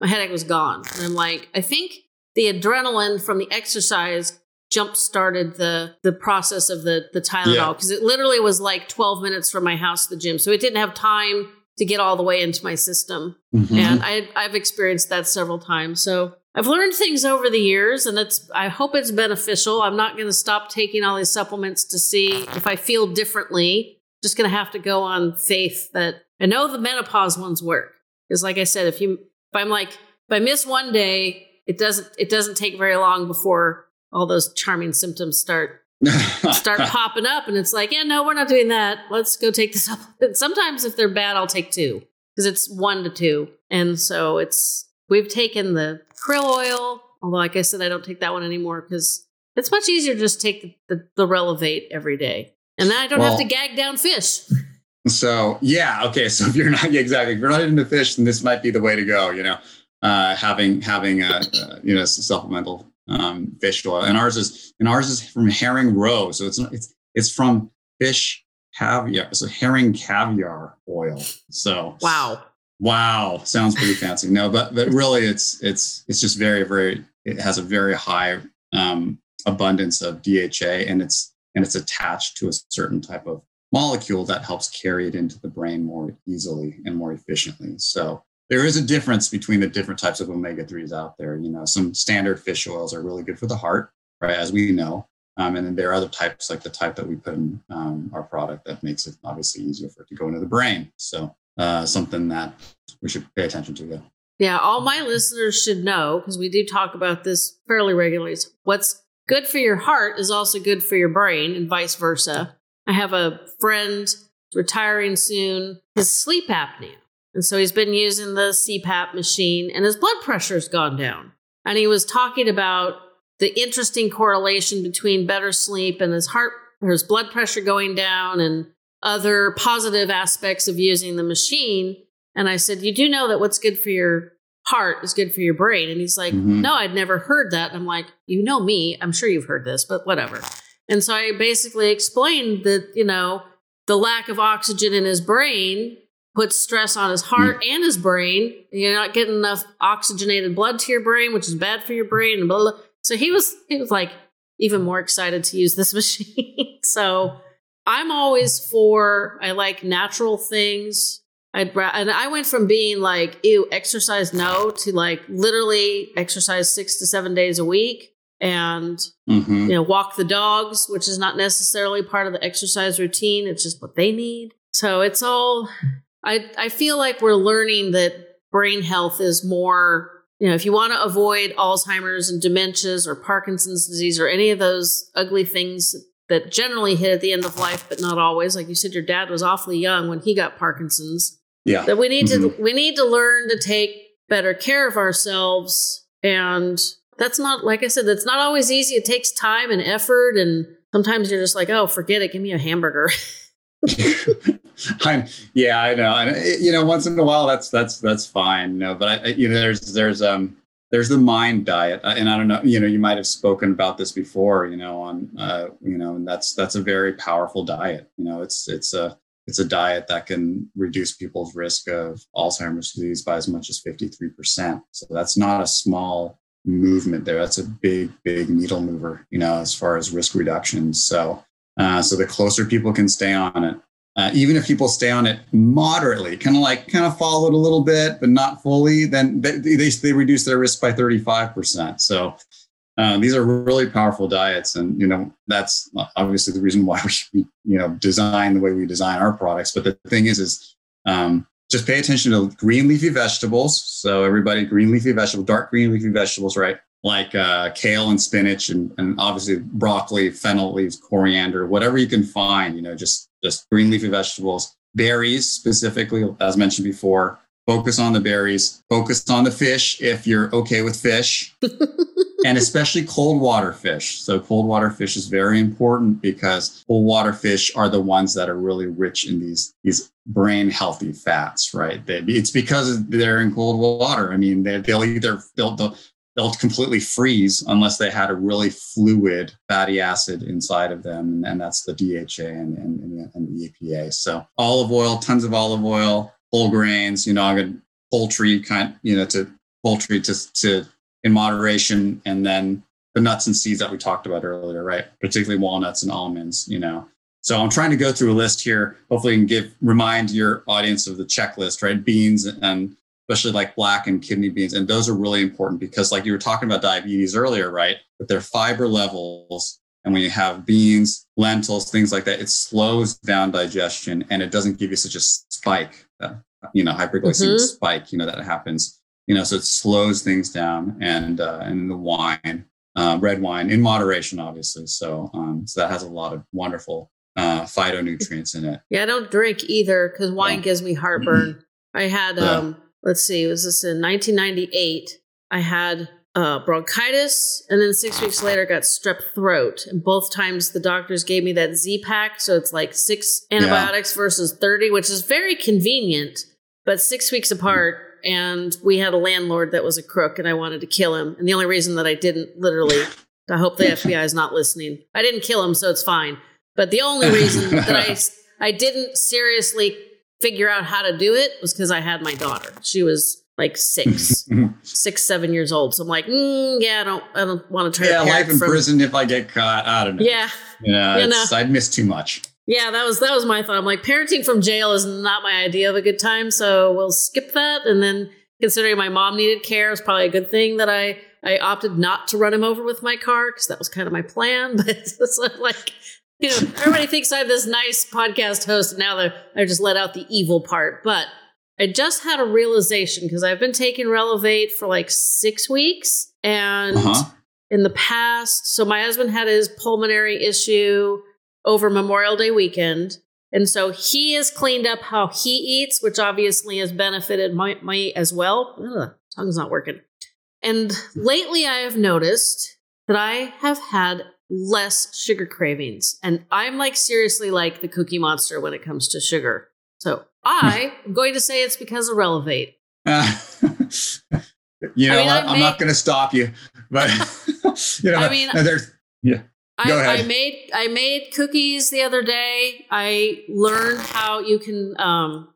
Speaker 1: my headache was gone. And I'm like, I think the adrenaline from the exercise jump started the the process of the the Tylenol
Speaker 2: Yeah.
Speaker 1: because it literally was like 12 minutes from my house to the gym. So it didn't have time to get all the way into my system.
Speaker 2: Mhm.
Speaker 1: And I I've experienced that several times. So I've learned things over the years and it's I hope it's beneficial. I'm not going to stop taking all these supplements to see if I feel differently. Just going to have to go on faith that I know the menopause ones work. Because like I said, if you if I'm like if I miss one day, it doesn't it doesn't take very long before all those charming symptoms start start popping up and it's like, yeah, no, we're not doing that. Let's go take the supplement. Sometimes if they're bad, I'll take two because it's one to two. And so it's we've taken the krill oil, although like I said, I don't take that one anymore because it's much easier to just take the, the, the Relevate every day. And then I don't have to gag down fish.
Speaker 2: So yeah, okay. So if you're not yeah, exactly, if you're not into fish, then this might be the way to go. You know, uh, having having a, uh you know supplemental um, fish oil, and ours is and ours is from herring roe, so it's not, it's it's from fish caviar, so herring caviar oil. So
Speaker 1: Wow.
Speaker 2: wow, sounds pretty fancy. No, but but really, it's it's it's just very very. It has a very high um, abundance of DHA, and it's and it's attached to a certain type of molecule that helps carry it into the brain more easily and more efficiently. So there is a difference between the different types of omega 3s out there. You know, some standard fish oils are really good for the heart, right? As we know. Um, and then there are other types, like the type that we put in um, our product, that makes it obviously easier for it to go into the brain. So uh, something that we should pay attention to. Yeah.
Speaker 1: Yeah, all my listeners should know because we do talk about this fairly regularly. What's good for your heart is also good for your brain, and vice versa. I have a friend retiring soon, his sleep apnea. And so he's been using the CPAP machine and his blood pressure's gone down. And he was talking about the interesting correlation between better sleep and his heart or his blood pressure going down and other positive aspects of using the machine. And I said, You do know that what's good for your heart is good for your brain. And he's like, mm-hmm. No, I'd never heard that. And I'm like, You know me. I'm sure you've heard this, but whatever. And so I basically explained that, you know, the lack of oxygen in his brain puts stress on his heart mm. and his brain. You're not getting enough oxygenated blood to your brain, which is bad for your brain. And blah, blah. So he was he was like even more excited to use this machine. so I'm always for I like natural things. I'd and I went from being like ew exercise no to like literally exercise six to seven days a week and mm-hmm. you know walk the dogs which is not necessarily part of the exercise routine it's just what they need so it's all i i feel like we're learning that brain health is more you know if you want to avoid alzheimer's and dementias or parkinson's disease or any of those ugly things that generally hit at the end of life but not always like you said your dad was awfully young when he got parkinson's
Speaker 2: yeah
Speaker 1: that we need mm-hmm. to we need to learn to take better care of ourselves and that's not like I said, that's not always easy. It takes time and effort, and sometimes you're just like, oh, forget it, give me a hamburger.
Speaker 2: I'm, yeah, I know, and eh, you know, once in a while, that's that's that's fine. No, but I, you know, there's there's um there's the mind diet, and I don't know, you know, you might have spoken about this before, you know, on uh, you know, and that's that's a very powerful diet. You know, it's it's a it's a diet that can reduce people's risk of Alzheimer's disease by as much as 53%. So that's not a small movement there. That's a big, big needle mover, you know, as far as risk reductions. So, uh, so the closer people can stay on it, uh, even if people stay on it moderately, kind of like kind of follow it a little bit, but not fully, then they, they, they reduce their risk by 35%. So uh, these are really powerful diets. And, you know, that's obviously the reason why we, you know, design the way we design our products. But the thing is, is um, just pay attention to green leafy vegetables. So everybody, green leafy vegetable, dark green leafy vegetables, right? Like uh, kale and spinach, and, and obviously broccoli, fennel leaves, coriander, whatever you can find. You know, just just green leafy vegetables, berries specifically, as mentioned before. Focus on the berries. Focus on the fish if you're okay with fish. and especially cold water fish. So cold water fish is very important because cold water fish are the ones that are really rich in these these brain healthy fats, right? They, it's because they're in cold water. I mean, they, will either they'll, they'll they'll completely freeze unless they had a really fluid fatty acid inside of them, and, and that's the DHA and, and, and, the EPA. So olive oil, tons of olive oil, whole grains, you know, poultry kind, you know, to poultry to to in moderation, and then the nuts and seeds that we talked about earlier, right? Particularly walnuts and almonds, you know. So I'm trying to go through a list here. Hopefully, you can give remind your audience of the checklist, right? Beans and especially like black and kidney beans, and those are really important because, like you were talking about diabetes earlier, right? But their fiber levels, and when you have beans, lentils, things like that, it slows down digestion and it doesn't give you such a spike, you know, hyperglycemic mm-hmm. spike, you know, that happens you know, so it slows things down. And uh, and the wine, uh, red wine in moderation, obviously. So um, so that has a lot of wonderful uh, phytonutrients in it.
Speaker 1: Yeah, I don't drink either because wine yeah. gives me heartburn. I had um, let's see, was this in 1998? I had uh, bronchitis, and then six weeks later got strep throat. And both times the doctors gave me that Z pack, so it's like six antibiotics yeah. versus thirty, which is very convenient. But six weeks apart, and we had a landlord that was a crook and I wanted to kill him. And the only reason that I didn't literally, I hope the FBI is not listening. I didn't kill him, so it's fine. But the only reason that I I didn't seriously figure out how to do it was because I had my daughter. She was like six, six, seven years old. So I'm like, mm, yeah, I don't, I don't want to try.
Speaker 2: Yeah,
Speaker 1: to
Speaker 2: life in
Speaker 1: from,
Speaker 2: prison. If I get caught, I don't know.
Speaker 1: Yeah,
Speaker 2: you know, you know. I'd miss too much.
Speaker 1: Yeah, that was that was my thought. I'm like, parenting from jail is not my idea of a good time, so we'll skip that. And then, considering my mom needed care, it's probably a good thing that I I opted not to run him over with my car because that was kind of my plan. But it's like, you know, everybody thinks I'm this nice podcast host, and now I just let out the evil part. But I just had a realization because I've been taking Relevate for like six weeks. And uh-huh. in the past, so my husband had his pulmonary issue over Memorial Day weekend. And so he has cleaned up how he eats, which obviously has benefited my, my as well. Ugh, tongue's not working. And lately I have noticed that I have had less sugar cravings. And I'm like seriously like the cookie monster when it comes to sugar. So I am going to say it's because of Relevate. Uh,
Speaker 2: you know, I mean, I am not going to stop you, but you know, I mean, there's yeah.
Speaker 1: I. I made I made cookies the other day. I learned how you can um,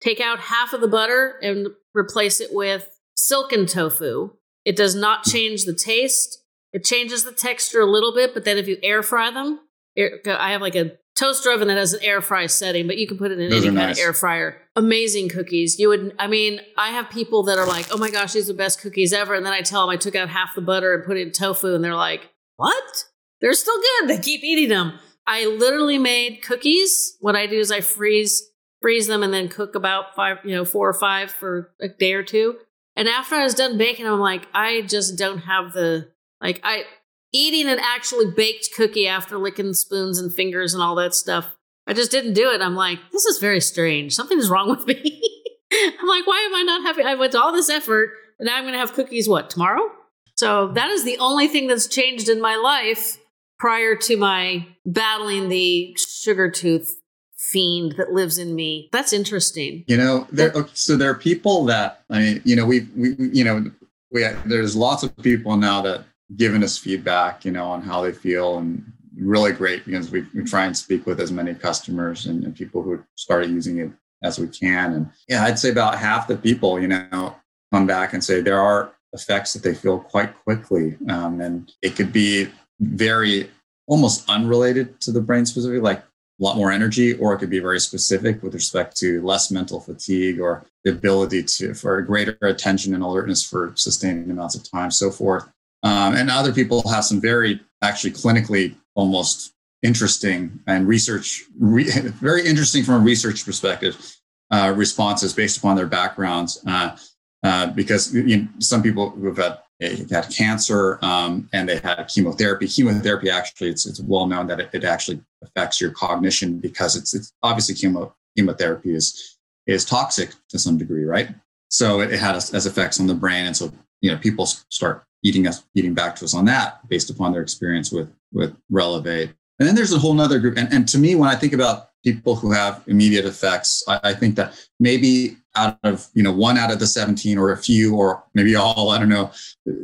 Speaker 1: take out half of the butter and replace it with silken tofu. It does not change the taste. It changes the texture a little bit, but then if you air fry them, I have like a toaster oven that has an air fry setting, but you can put it in Those any kind nice. of air fryer. Amazing cookies. You would, I mean, I have people that are like, oh my gosh, these are the best cookies ever. And then I tell them I took out half the butter and put it in tofu, and they're like, what? They're still good. They keep eating them. I literally made cookies. What I do is I freeze freeze them and then cook about five, you know, four or five for a day or two. And after I was done baking, I'm like, I just don't have the like I eating an actually baked cookie after licking spoons and fingers and all that stuff. I just didn't do it. I'm like, this is very strange. Something's wrong with me. I'm like, why am I not happy? I went to all this effort and now I'm going to have cookies, what, tomorrow? So that is the only thing that's changed in my life prior to my battling the sugar tooth fiend that lives in me. That's interesting.
Speaker 2: You know, there, so there are people that, I mean, you know, we, we you know, we, there's lots of people now that given us feedback, you know, on how they feel and really great because we, we try and speak with as many customers and, and people who started using it as we can. And yeah, I'd say about half the people, you know, come back and say there are effects that they feel quite quickly. Um, and it could be very almost unrelated to the brain specifically, like a lot more energy, or it could be very specific with respect to less mental fatigue or the ability to for greater attention and alertness for sustained amounts of time, so forth. Um, and other people have some very actually clinically almost interesting and research, re- very interesting from a research perspective, uh, responses based upon their backgrounds. Uh, uh, because you know, some people who have had, had cancer um, and they had chemotherapy. Chemotherapy actually, it's, it's well known that it, it, actually affects your cognition because it's, it's obviously chemo, chemotherapy is is toxic to some degree, right? So it, it had as effects on the brain, and so you know people start eating us eating back to us on that based upon their experience with with relevate. And then there's a whole nother group and, and to me when i think about people who have immediate effects I, I, think that maybe out of you know one out of the 17 or a few or maybe all i don't know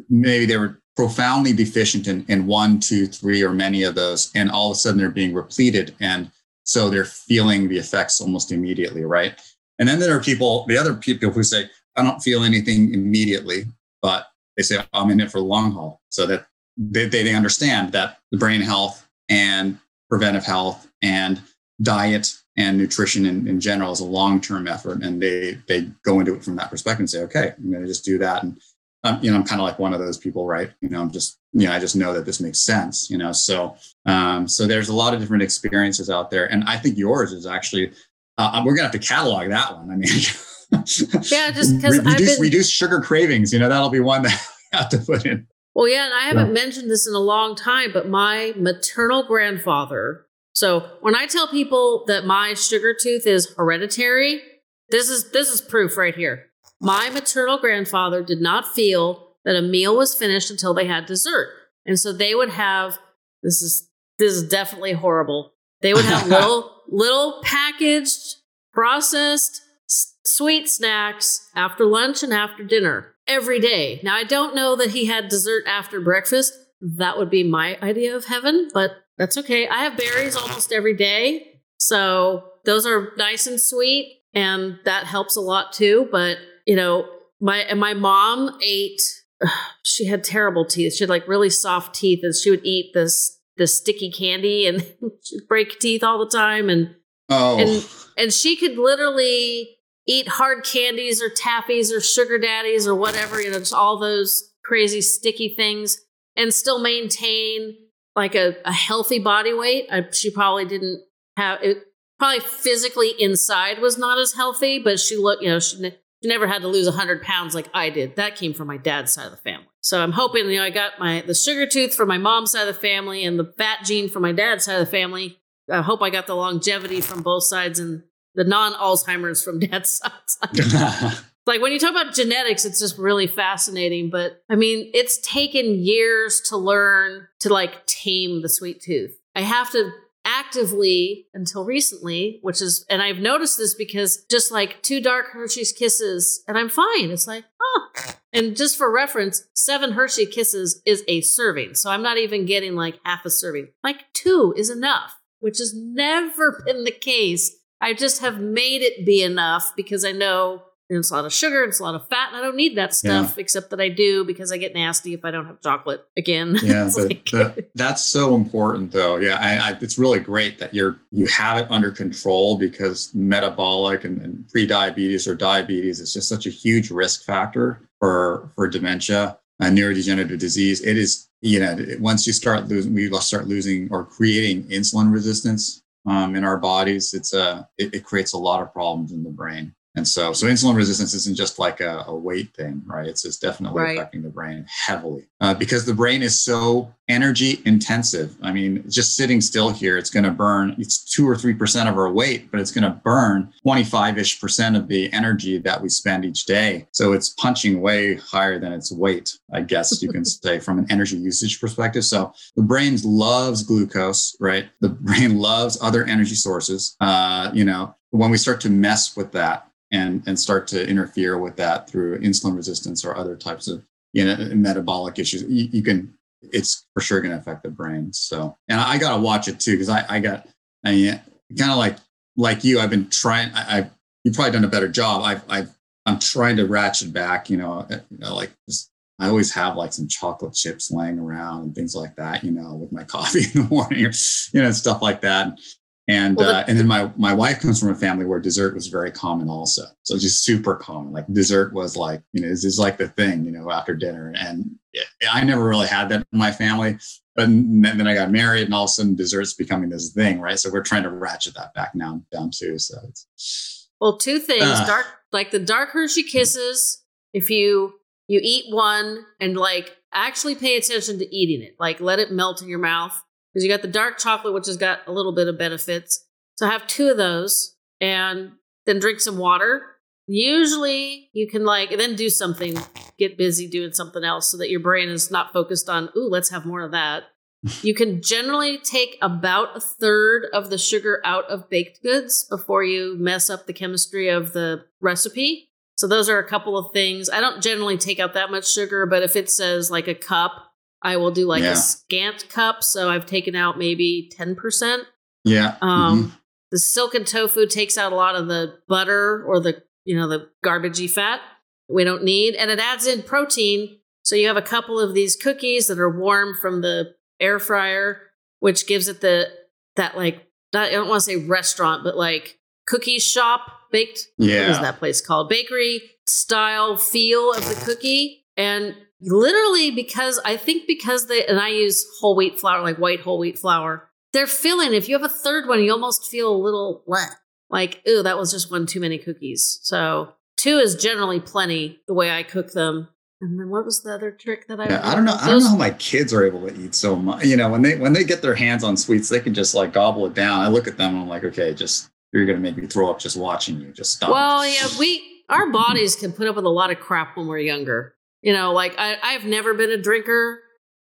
Speaker 2: maybe they were profoundly deficient in, in one two three or many of those and all of a sudden they're being repleted and so they're feeling the effects almost immediately right? And then there are people the other people who say i don't feel anything immediately but they say I'm in it for the long haul, so that they, they understand that the brain health and preventive health and diet and nutrition in, in general is a long-term effort and they they go into it from that perspective and say okay i'm going to just do that. And um, you know i'm kind of like one of those people right? You know i'm just you know i just know that this makes sense you know? So um, so there's a lot of different experiences out there and i think yours is actually uh, we're going to have to catalog that one. I mean
Speaker 1: yeah, just because
Speaker 2: reduce, been... reduce sugar cravings. You know, that'll be one that I have to put in.
Speaker 1: Well, yeah, and I haven't yeah. mentioned this in a long time, but my maternal grandfather. So when I tell people that my sugar tooth is hereditary, this is this is proof right here. My maternal grandfather did not feel that a meal was finished until they had dessert, and so they would have this is this is definitely horrible. They would have little little packaged processed sweet snacks after lunch and after dinner every day. Now, I don't know that he had dessert after breakfast. That would be my idea of heaven, but that's okay. I have berries almost every day. So those are nice and sweet, and that helps a lot too. But, you know, my and my mom ate. She had terrible teeth. She had like really soft teeth, and she would eat this this sticky candy, and she'd break teeth all the time. And
Speaker 2: Oh,
Speaker 1: and and she could literally eat hard candies or taffies or sugar daddies or whatever, you know, just all those crazy sticky things, and still maintain like a, a healthy body weight. I, she probably didn't have it. Probably physically inside was not as healthy, but she looked, you know, she, ne- she never had to lose 100 pounds like I did. That came from my dad's side of the family. So I'm hoping, you know, I got my the sugar tooth from my mom's side of the family and the fat gene from my dad's side of the family. I hope I got the longevity from both sides and the non Alzheimer's from dad's side. like when you talk about genetics, it's just really fascinating. But I mean, it's taken years to learn to like tame the sweet tooth. I have to actively until recently, which is, and I've noticed this because just like two dark Hershey's kisses, and I'm fine. It's like, oh. And just for reference, seven Hershey kisses is a serving. So I'm not even getting like half a serving. Like two is enough, which has never been the case. I just have made it be enough because I know it's a lot of sugar, it's a lot of fat, and I don't need that stuff, except that I do because I get nasty if I don't have chocolate again.
Speaker 2: yeah, the-
Speaker 1: like-
Speaker 2: the- that's so important, though. Yeah, I, I, it's really great that you're you have it under control because metabolic and, and pre-diabetes or diabetes is just such a huge risk factor for for dementia, and neurodegenerative disease. It is, you know, once you start losing, we start losing or creating insulin resistance um, in our bodies. It's a it, it creates a lot of problems in the brain. And so, so insulin resistance isn't just like a, a weight thing, right? It's just definitely
Speaker 1: Right.
Speaker 2: affecting the brain heavily uh, because the brain is so energy intensive. I mean, just sitting still here, it's going to burn. It's two or three percent of our weight, but it's going to burn twenty-five ish percent of the energy that we spend each day. So it's punching way higher than its weight, I guess you can say, from an energy usage perspective. So the brain loves glucose, right? The brain loves other energy sources. Uh, you know, when we start to mess with that and and start to interfere with that through insulin resistance or other types of you know metabolic issues, you, you can it's for sure going to affect the brain. So, and I got to watch it too because I I got I mean, kind of like like you. I've been trying. I, I you've probably done a better job. I've I've I'm trying to ratchet back. You know, uh, you know like just I always have like some chocolate chips laying around and things like that, you know, with my coffee in the morning or, you know, stuff like that. And,
Speaker 1: Well,
Speaker 2: uh, and then my, my wife comes from a family where dessert was very common also. So just super common. Like dessert was like, you know, this is like the thing, you know, after dinner. And I never really had that in my family. But then, then I got married and all of a sudden dessert's becoming this thing, right? So we're trying to ratchet that back now down too. So it's,
Speaker 1: Well, two things.
Speaker 2: Ugh.
Speaker 1: dark like the dark Hershey kisses, if you you eat one and like actually pay attention to eating it. Like let it melt in your mouth. Because you got the dark chocolate, which has got a little bit of benefits. So have two of those and then drink some water. Usually you can like and then do something, get busy doing something else so that your brain is not focused on, ooh, let's have more of that. You can generally take about a third of the sugar out of baked goods before you mess up the chemistry of the recipe. So those are a couple of things. I don't generally take out that much sugar, but if it says like a cup, I will do like
Speaker 2: Yeah.
Speaker 1: a scant cup. So I've taken out maybe 10%.
Speaker 2: yeah.
Speaker 1: Um,
Speaker 2: mhm.
Speaker 1: The silken tofu takes out a lot of the butter or the you know the garbagey fat we don't need, and it adds in protein. So you have a couple of these cookies that are warm from the air fryer, which gives it the that like not, I don't want to say restaurant, but like cookie shop baked. Yeah, What is that place called? Bakery style feel of the cookie. And literally because I think because they and I use whole wheat flour, like white whole wheat flour, they're filling. If you have a third one, you almost feel a little bleh. like, ooh, that was just one too many cookies. So two is generally plenty the way I cook them. And then what was the other trick that I
Speaker 2: Yeah, I don't know. I don't know how my kids are able to eat so much. You know, when they when they get their hands on sweets, they can just like gobble it down. I look at them and I'm like, okay, just you're gonna make me throw up just watching you. Just stop.
Speaker 1: Well, yeah, we our bodies can put up with a lot of crap when we're younger. You know, like I, I've never been a drinker.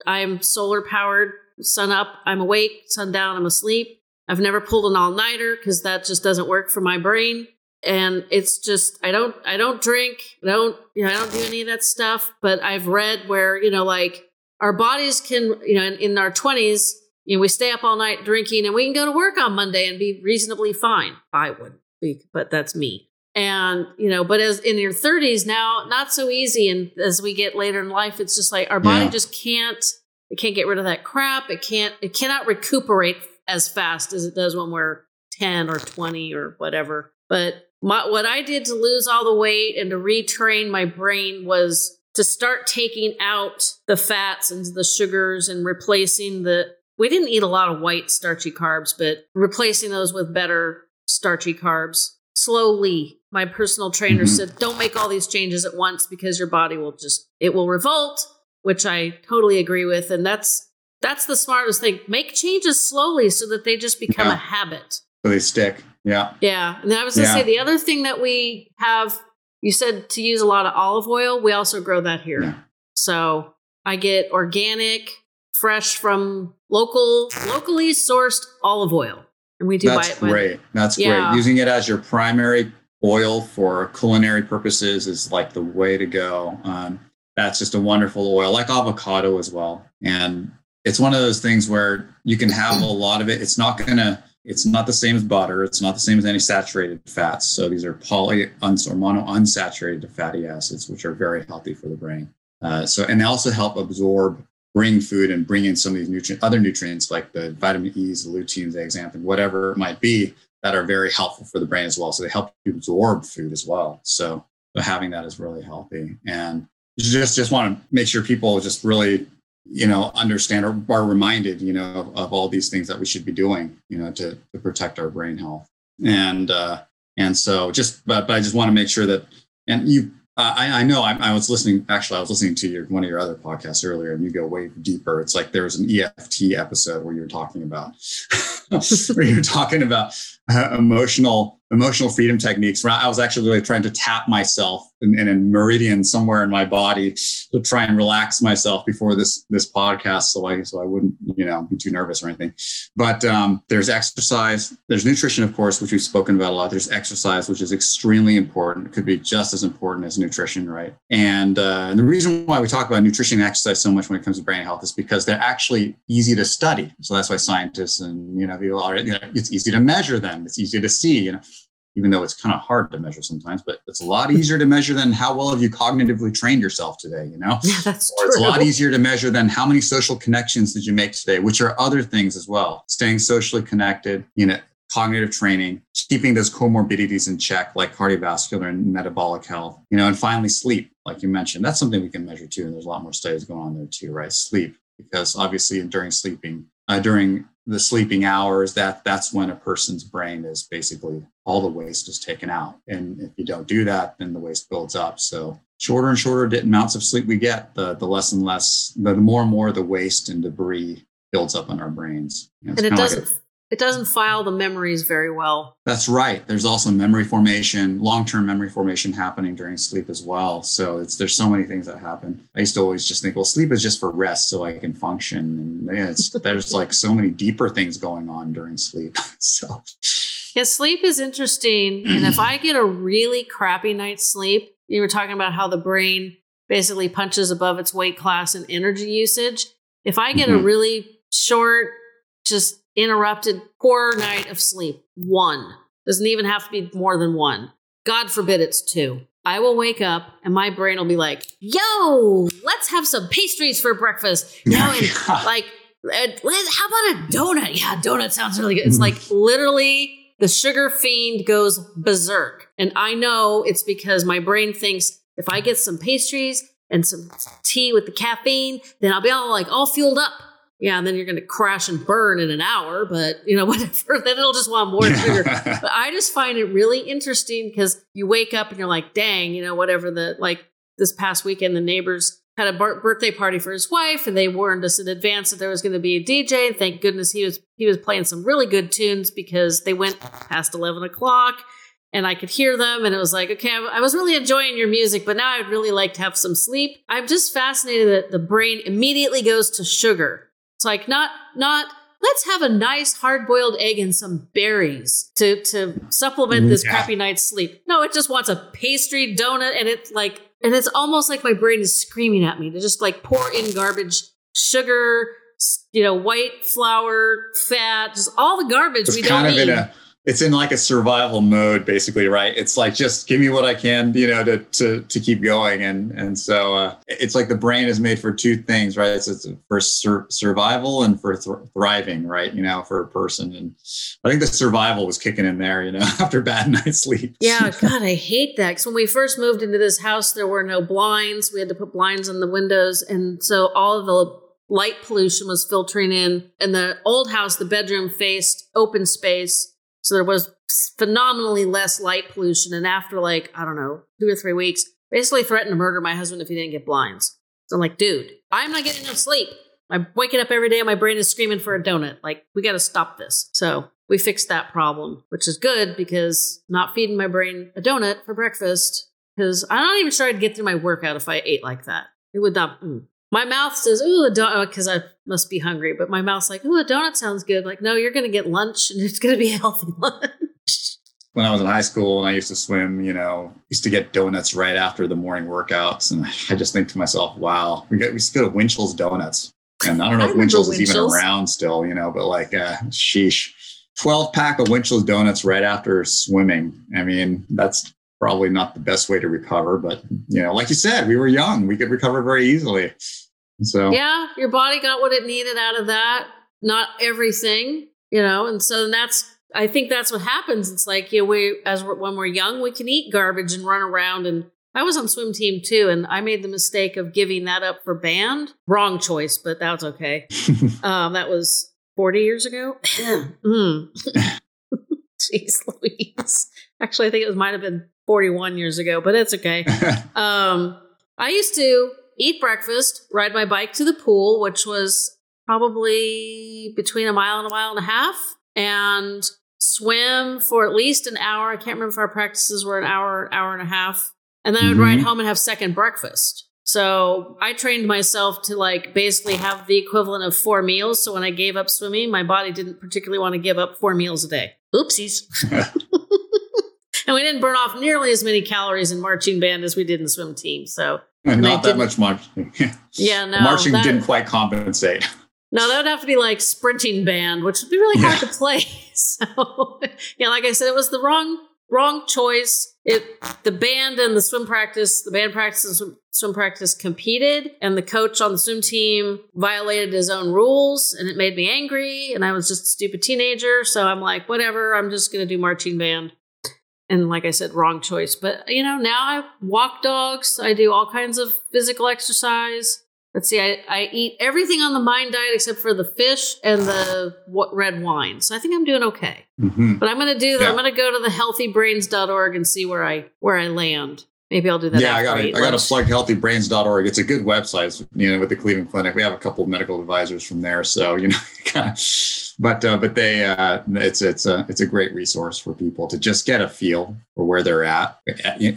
Speaker 1: I'm solar powered. Sun up, I'm awake. Sun down, I'm asleep. I've never pulled an all nighter because that just doesn't work for my brain. And it's just I don't I don't drink. I don't you know I don't do any of that stuff. But I've read where you know like our bodies can you know in, in our twenties you know we stay up all night drinking and we can go to work on Monday and be reasonably fine. I wouldn't, be, but that's me And, you know, but as in your 30s now, not so easy. And as we get later in life, it's just like our body
Speaker 2: Yeah.
Speaker 1: just can't, it can't get rid of that crap. It can't, it cannot recuperate as fast as it does when we're 10 or 20 or whatever. But my, what I did to lose all the weight and to retrain my brain was to start taking out the fats and the sugars and replacing the, we didn't eat a lot of white starchy carbs, but replacing those with better starchy carbs slowly. My personal trainer
Speaker 2: Mhm.
Speaker 1: said, don't make all these changes at once because your body will just, it will revolt, which I totally agree with. And that's, that's the smartest thing. Make changes slowly so that they just become
Speaker 2: Yeah.
Speaker 1: a habit.
Speaker 2: So they stick. Yeah.
Speaker 1: Yeah. And then I was going to
Speaker 2: Yeah.
Speaker 1: say the other thing that we have, you said to use a lot of olive oil. We also grow that here.
Speaker 2: Yeah.
Speaker 1: So I get organic, fresh from local, locally sourced olive oil. And we do
Speaker 2: That's great. That's
Speaker 1: Yeah.
Speaker 2: great. Using it as your primary oil for culinary purposes is like the way to go. Um, that's just a wonderful oil, like avocado as well. And it's one of those things where you can have a lot of it. It's not gonna. It's not the same as butter. It's not the same as any saturated fats. So these are poly uns or mono unsaturated fatty acids, which are very healthy for the brain. Uh, so and they also help absorb bring food and bring in some of these nutrient, other nutrients like the vitamin E's, the luteins, the xanthan, whatever it might be, that are very helpful for the brain as well. So they help you absorb food as well. So, so having that is really healthy. And just just want to make sure people just really, you know, understand or are reminded, you know, of, of all these things that we should be doing, you know, to, to protect our brain health. And uh, and so just, but, but I just want to make sure that, and you uh, I, I know I, I was listening. Actually, I was listening to your one of your other podcasts earlier, and you go way deeper. It's like there was an EFT episode where you were talking about where you were talking about emotional emotional freedom techniques. Where I was actually really trying to tap myself in, in a meridian somewhere in my body to try and relax myself before this this podcast, so I so I wouldn't you know be too nervous or anything. But um, there's exercise, there's nutrition, of course, which we've spoken about a lot. There's exercise, which is extremely important. It could be just as important as nutrition, right? And, uh, and the reason why we talk about nutrition and exercise so much when it comes to brain health is because they're actually easy to study. So that's why scientists and you know people are. It's easy to measure them. It's easy to see. You know, even though it's kind of hard to measure sometimes, but it's a lot easier to measure than how well have you cognitively trained yourself today. You know.
Speaker 1: Yeah, that's
Speaker 2: Or
Speaker 1: true.
Speaker 2: it's a lot easier to measure than how many social connections did you make today, which are other things as well. Staying socially connected, you know, cognitive training, keeping those comorbidities in check, like cardiovascular and metabolic health, you know, and finally sleep, like you mentioned. That's something we can measure too. And there's a lot more studies going on there too, right? Sleep, because obviously during sleeping, uh, during the sleeping hours, that that's when a person's brain is basically all the waste is taken out. And if you don't do that, then the waste builds up. So shorter and shorter amounts of sleep we get, the the less and less, the, more and more the waste and debris builds up in our brains. You know,
Speaker 1: and it
Speaker 2: kinda like a-
Speaker 1: doesn't it doesn't file the memories very well.
Speaker 2: that's right. There's also memory formation, long-term memory formation happening during sleep as well. So it's there's so many things that happen. I used to always just think, well, sleep is just for rest, so I can function. And yeah, it's, there's like so many deeper things going on during sleep. So
Speaker 1: Yeah, sleep is interesting. And if I get a really crappy night's sleep, you were talking about how the brain basically punches above its weight class in energy usage. If I get a
Speaker 2: Mhm.
Speaker 1: really short, just interrupted, poor night of sleep, one. Doesn't even have to be more than one. God forbid it's two. I will wake up and my brain will be like, yo, let's have some pastries for breakfast. You know, and like how about a donut? Yeah donut sounds really good. It's like literally the sugar fiend goes berserk. And i know it's because my brain thinks if i get some pastries and some tea with the caffeine then i'll be all like all fueled up yeah and then you're gonna crash and burn in an hour but you know whatever then it'll just want more sugar but I just find it really interesting because you wake up and you're like, dang, you know, whatever the like this past weekend, the neighbors had a bar- birthday party for his wife, and they warned us in advance that there was going to be a DJ. And thank goodness he was he was playing some really good tunes because they went past eleven o'clock, and I could hear them, and it was like, okay, I I was really enjoying your music, but now I'd really like to have some sleep. I'm just fascinated that the brain immediately goes to sugar. It's like not not let's have a nice hard boiled egg and some berries to to supplement this
Speaker 2: Yeah.
Speaker 1: crappy night's sleep. No, it just wants a pastry donut and it's like and it's almost like my brain is screaming at me to just like pour in garbage, sugar, you know, white flour, fat, just all the garbage
Speaker 2: it's
Speaker 1: we don't need.
Speaker 2: a it's in like a survival mode basically right? It's like just give me what i can you know to to to keep going. And and so uh, it's like the brain is made for two things right? It's, it's for sur- survival and for th- thriving right? You know for a person. And i think the survival was kicking in there you know after bad night's sleep.
Speaker 1: Yeah god i hate that. Because when we first moved into this house there were no blinds. We had to put blinds on the windows. And so all of the light pollution was filtering in. And the old house the bedroom faced open space so there was phenomenally less light pollution. And after like, I don't know, two or three weeks, basically threatened to murder my husband if he didn't get blinds. So I'm like, dude, I'm not getting enough sleep. I'm waking up every day and my brain is screaming for a donut. Like, we got to stop this. So we fixed that problem, which is good because not feeding my brain a donut for breakfast, because I'm not even sure I'd get through my workout if I ate like that. It would not. Mm. My mouth says, ooh, a donut, because I must be hungry, but my mouth's like, ooh, a donut sounds good. Like, no, you're going to get lunch and it's going to be a healthy lunch.
Speaker 2: When I was in high school and I used to swim, you know, used to get donuts right after the morning workouts. And I just think to myself, wow, we, got, we used to go to Winchell's Donuts. And I don't know I if Winchell's, Winchell's is even around still, you know, but like, uh, sheesh. 12 pack of Winchell's donuts right after swimming. I mean, that's probably not the best way to recover, but you know, like you said, we were young, we could recover very easily. So
Speaker 1: yeah, your body got what it needed out of that. Not everything, you know, and so that's I think that's what happens. It's like you know, we as we're, when we're young, we can eat garbage and run around. And I was on swim team too, and I made the mistake of giving that up for band. Wrong choice, but that's okay. um, that was forty years ago. mm. Jeez Louise. Actually, I think it was, might have been 41 years ago, but it's okay. um, I used to eat breakfast, ride my bike to the pool, which was probably between a mile and a mile and a half, and swim for at least an hour. I can't remember if our practices were an hour, hour and a half. And then I would mm-hmm. ride home and have second breakfast. So I trained myself to like basically have the equivalent of four meals. So when I gave up swimming, my body didn't particularly want to give up four meals a day. Oopsies. and we didn't burn off nearly as many calories in marching band as we did in swim team. So
Speaker 2: not that much marching.
Speaker 1: Yeah, no,
Speaker 2: marching that, didn't quite compensate.
Speaker 1: No, that would have to be like sprinting band, which would be really hard yeah. to play. So, yeah, like I said, it was the wrong wrong choice. It the band and the swim practice, the band practice and swim, swim practice competed, and the coach on the swim team violated his own rules, and it made me angry. And I was just a stupid teenager, so I'm like, whatever. I'm just gonna do marching band and like I said, wrong choice. But you know, now I walk dogs. I do all kinds of physical exercise. Let's see, I, I eat everything on the mind diet except for the fish and the what, red wine. So I think I'm doing okay. Mm-hmm. But I'm going to do. Yeah. I'm going to go to the healthybrains.org and see where I where I land. Maybe I'll do that.
Speaker 2: Yeah, I got I got to plug healthybrains.org. It's a good website. You know, with the Cleveland Clinic, we have a couple of medical advisors from there. So you know, kind of but uh, but they uh, it's it's a it's a great resource for people to just get a feel for where they're at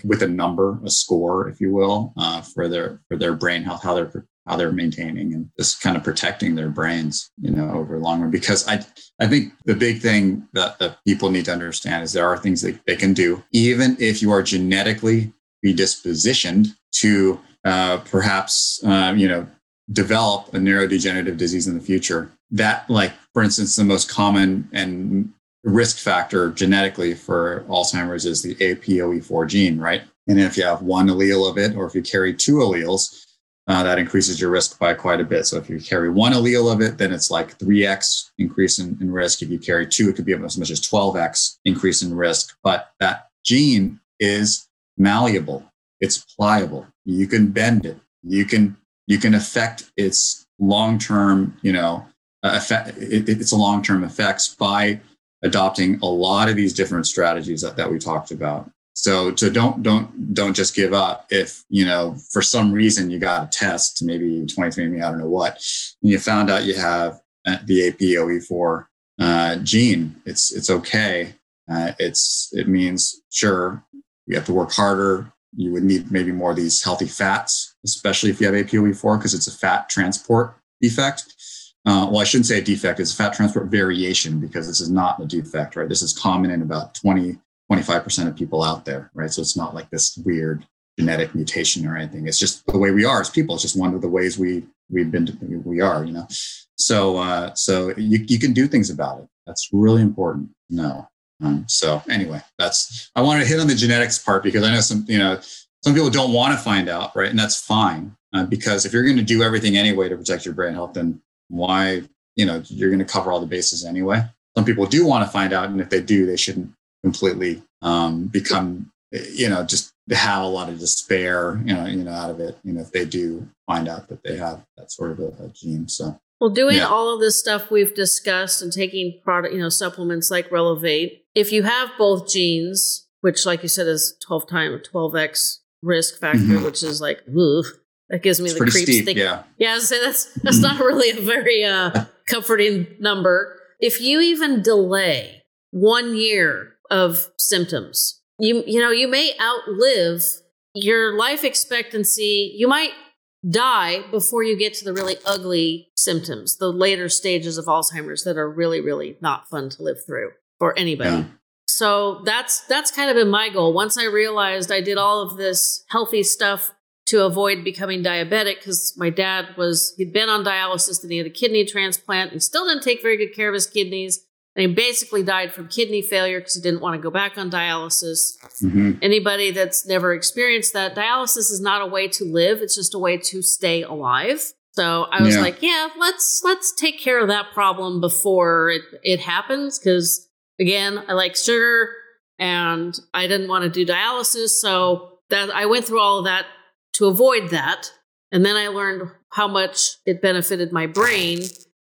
Speaker 2: with a number, a score, if you will, uh, for their for their brain health, how they're how they're maintaining and just kind of protecting their brains, you know, over long run. Because I I think the big thing that, that people need to understand is there are things that they can do, even if you are genetically predispositioned to uh, perhaps uh, you know develop a neurodegenerative disease in the future. That like for instance the most common and risk factor genetically for alzheimer's is the apoe4 gene right? And if you have one allele of it or if you carry two alleles uh, that increases your risk by quite a bit. So if you carry one allele of it then it's like 3x increase in, in risk. If you carry two it could be as much as 12x increase in risk. But that gene is malleable it's pliable you can bend it you can you can affect its long-term you know uh, effect, it, it's long-term effects by adopting a lot of these different strategies that, that we talked about. So, so don't don't don't just give up if you know for some reason you got a test, maybe 23andMe, I don't know what, and you found out you have uh, the APOE4 uh, gene. It's it's okay. Uh, it's it means sure you have to work harder. You would need maybe more of these healthy fats, especially if you have APOE4 because it's a fat transport defect. Uh, well, I shouldn't say a defect, it's a fat transport variation because this is not a defect, right? This is common in about 20, 25% of people out there, right? So it's not like this weird genetic mutation or anything. It's just the way we are as people. It's just one of the ways we we've been we are, you know. So uh, so you you can do things about it. That's really important. No. Um, so anyway, that's I wanted to hit on the genetics part because I know some you know some people don't want to find out, right? And that's fine uh, because if you're going to do everything anyway to protect your brain health, then why you know you're going to cover all the bases anyway. Some people do want to find out, and if they do, they shouldn't completely um, become you know just have a lot of despair you know you know out of it you know if they do find out that they have that sort of a, a gene so
Speaker 1: well, doing yeah. all of this stuff we've discussed and taking product, you know, supplements like Relevate, if you have both genes, which, like you said, is 12 times 12x risk factor, mm-hmm. which is like, ooh, that gives me
Speaker 2: it's
Speaker 1: the creeps.
Speaker 2: Steep, think, yeah,
Speaker 1: yeah. I say that's that's not really a very uh, comforting number. If you even delay one year of symptoms, you you know you may outlive your life expectancy. You might die before you get to the really ugly symptoms, the later stages of Alzheimer's that are really, really not fun to live through for anybody. Yeah. So that's that's kind of been my goal. Once I realized I did all of this healthy stuff to avoid becoming diabetic because my dad was he'd been on dialysis and he had a kidney transplant and still didn't take very good care of his kidneys and he basically died from kidney failure because he didn't want to go back on dialysis. Mm-hmm. Anybody that's never experienced that, dialysis is not a way to live; it's just a way to stay alive. So I was yeah. like, yeah, let's let's take care of that problem before it it happens. Because again, I like sugar, and I didn't want to do dialysis, so that I went through all of that to avoid that. And then I learned how much it benefited my brain.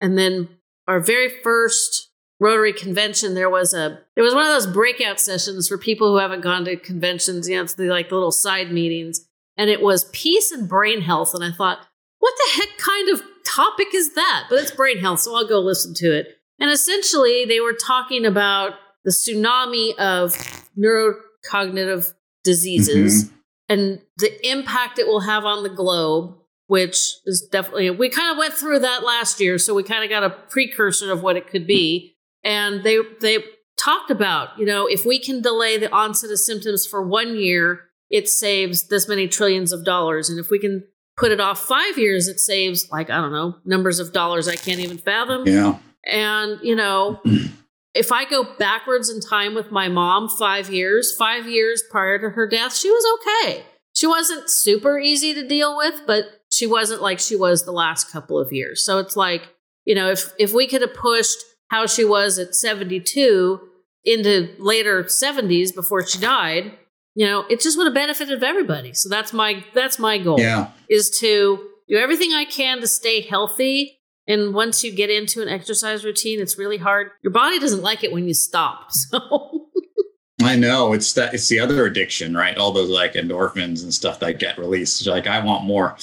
Speaker 1: And then our very first Rotary convention, there was a there was one of those breakout sessions for people who haven't gone to conventions. You know, it's the like the little side meetings, and it was peace and brain health. And I thought, what the heck kind of topic is that? But it's brain health, so I'll go listen to it. And essentially, they were talking about the tsunami of neurocognitive diseases mm-hmm. and the impact it will have on the globe which is definitely we kind of went through that last year so we kind of got a precursor of what it could be and they they talked about you know if we can delay the onset of symptoms for one year it saves this many trillions of dollars and if we can put it off five years it saves like i don't know numbers of dollars i can't even fathom.
Speaker 2: Yeah.
Speaker 1: And you know if i go backwards in time with my mom five years five years prior to her death she was okay. She wasn't super easy to deal with but she wasn't like she was the last couple of years. So it's like you know if if we could have pushed how she was at 72 into later 70s before she died you know it just would have benefited everybody so that's my that's my goal
Speaker 2: yeah.
Speaker 1: is to do everything i can to stay healthy and once you get into an exercise routine it's really hard your body doesn't like it when you stop so
Speaker 2: I know it's that it's the other addiction, right? All those like endorphins and stuff that get released. Like I want more.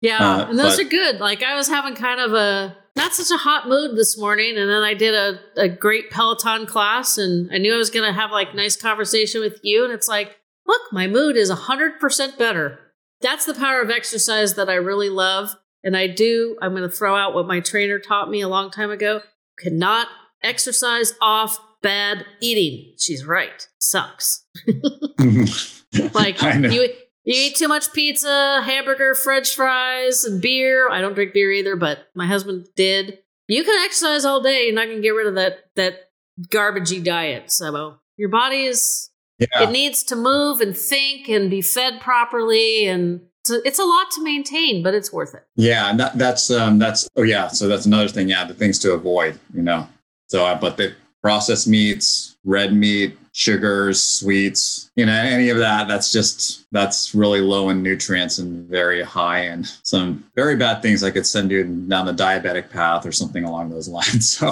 Speaker 1: Yeah, uh, and those but, are good. Like I was having kind of a not such a hot mood this morning. And then I did a, a great Peloton class and I knew I was going to have like nice conversation with you. And it's like, look, my mood is 100% better. That's the power of exercise that I really love. And I do, I'm going to throw out what my trainer taught me a long time ago. Cannot exercise off bad eating. She's right. Sucks. like you you eat too much pizza, hamburger, french fries, and beer. I don't drink beer either, but my husband did. You can exercise all day. You're not going to get rid of that that garbagey diet. So your body is yeah. it needs to move and think and be fed properly and it's a, it's a lot to maintain, but it's worth it.
Speaker 2: Yeah, and that, that's um that's oh yeah, so that's another thing. Yeah, the things to avoid, you know. So, uh, but the processed meats, red meat, sugars, sweets, you know, any of that, that's just, that's really low in nutrients and very high in some very bad things that could send you down the diabetic path or something along those lines. So,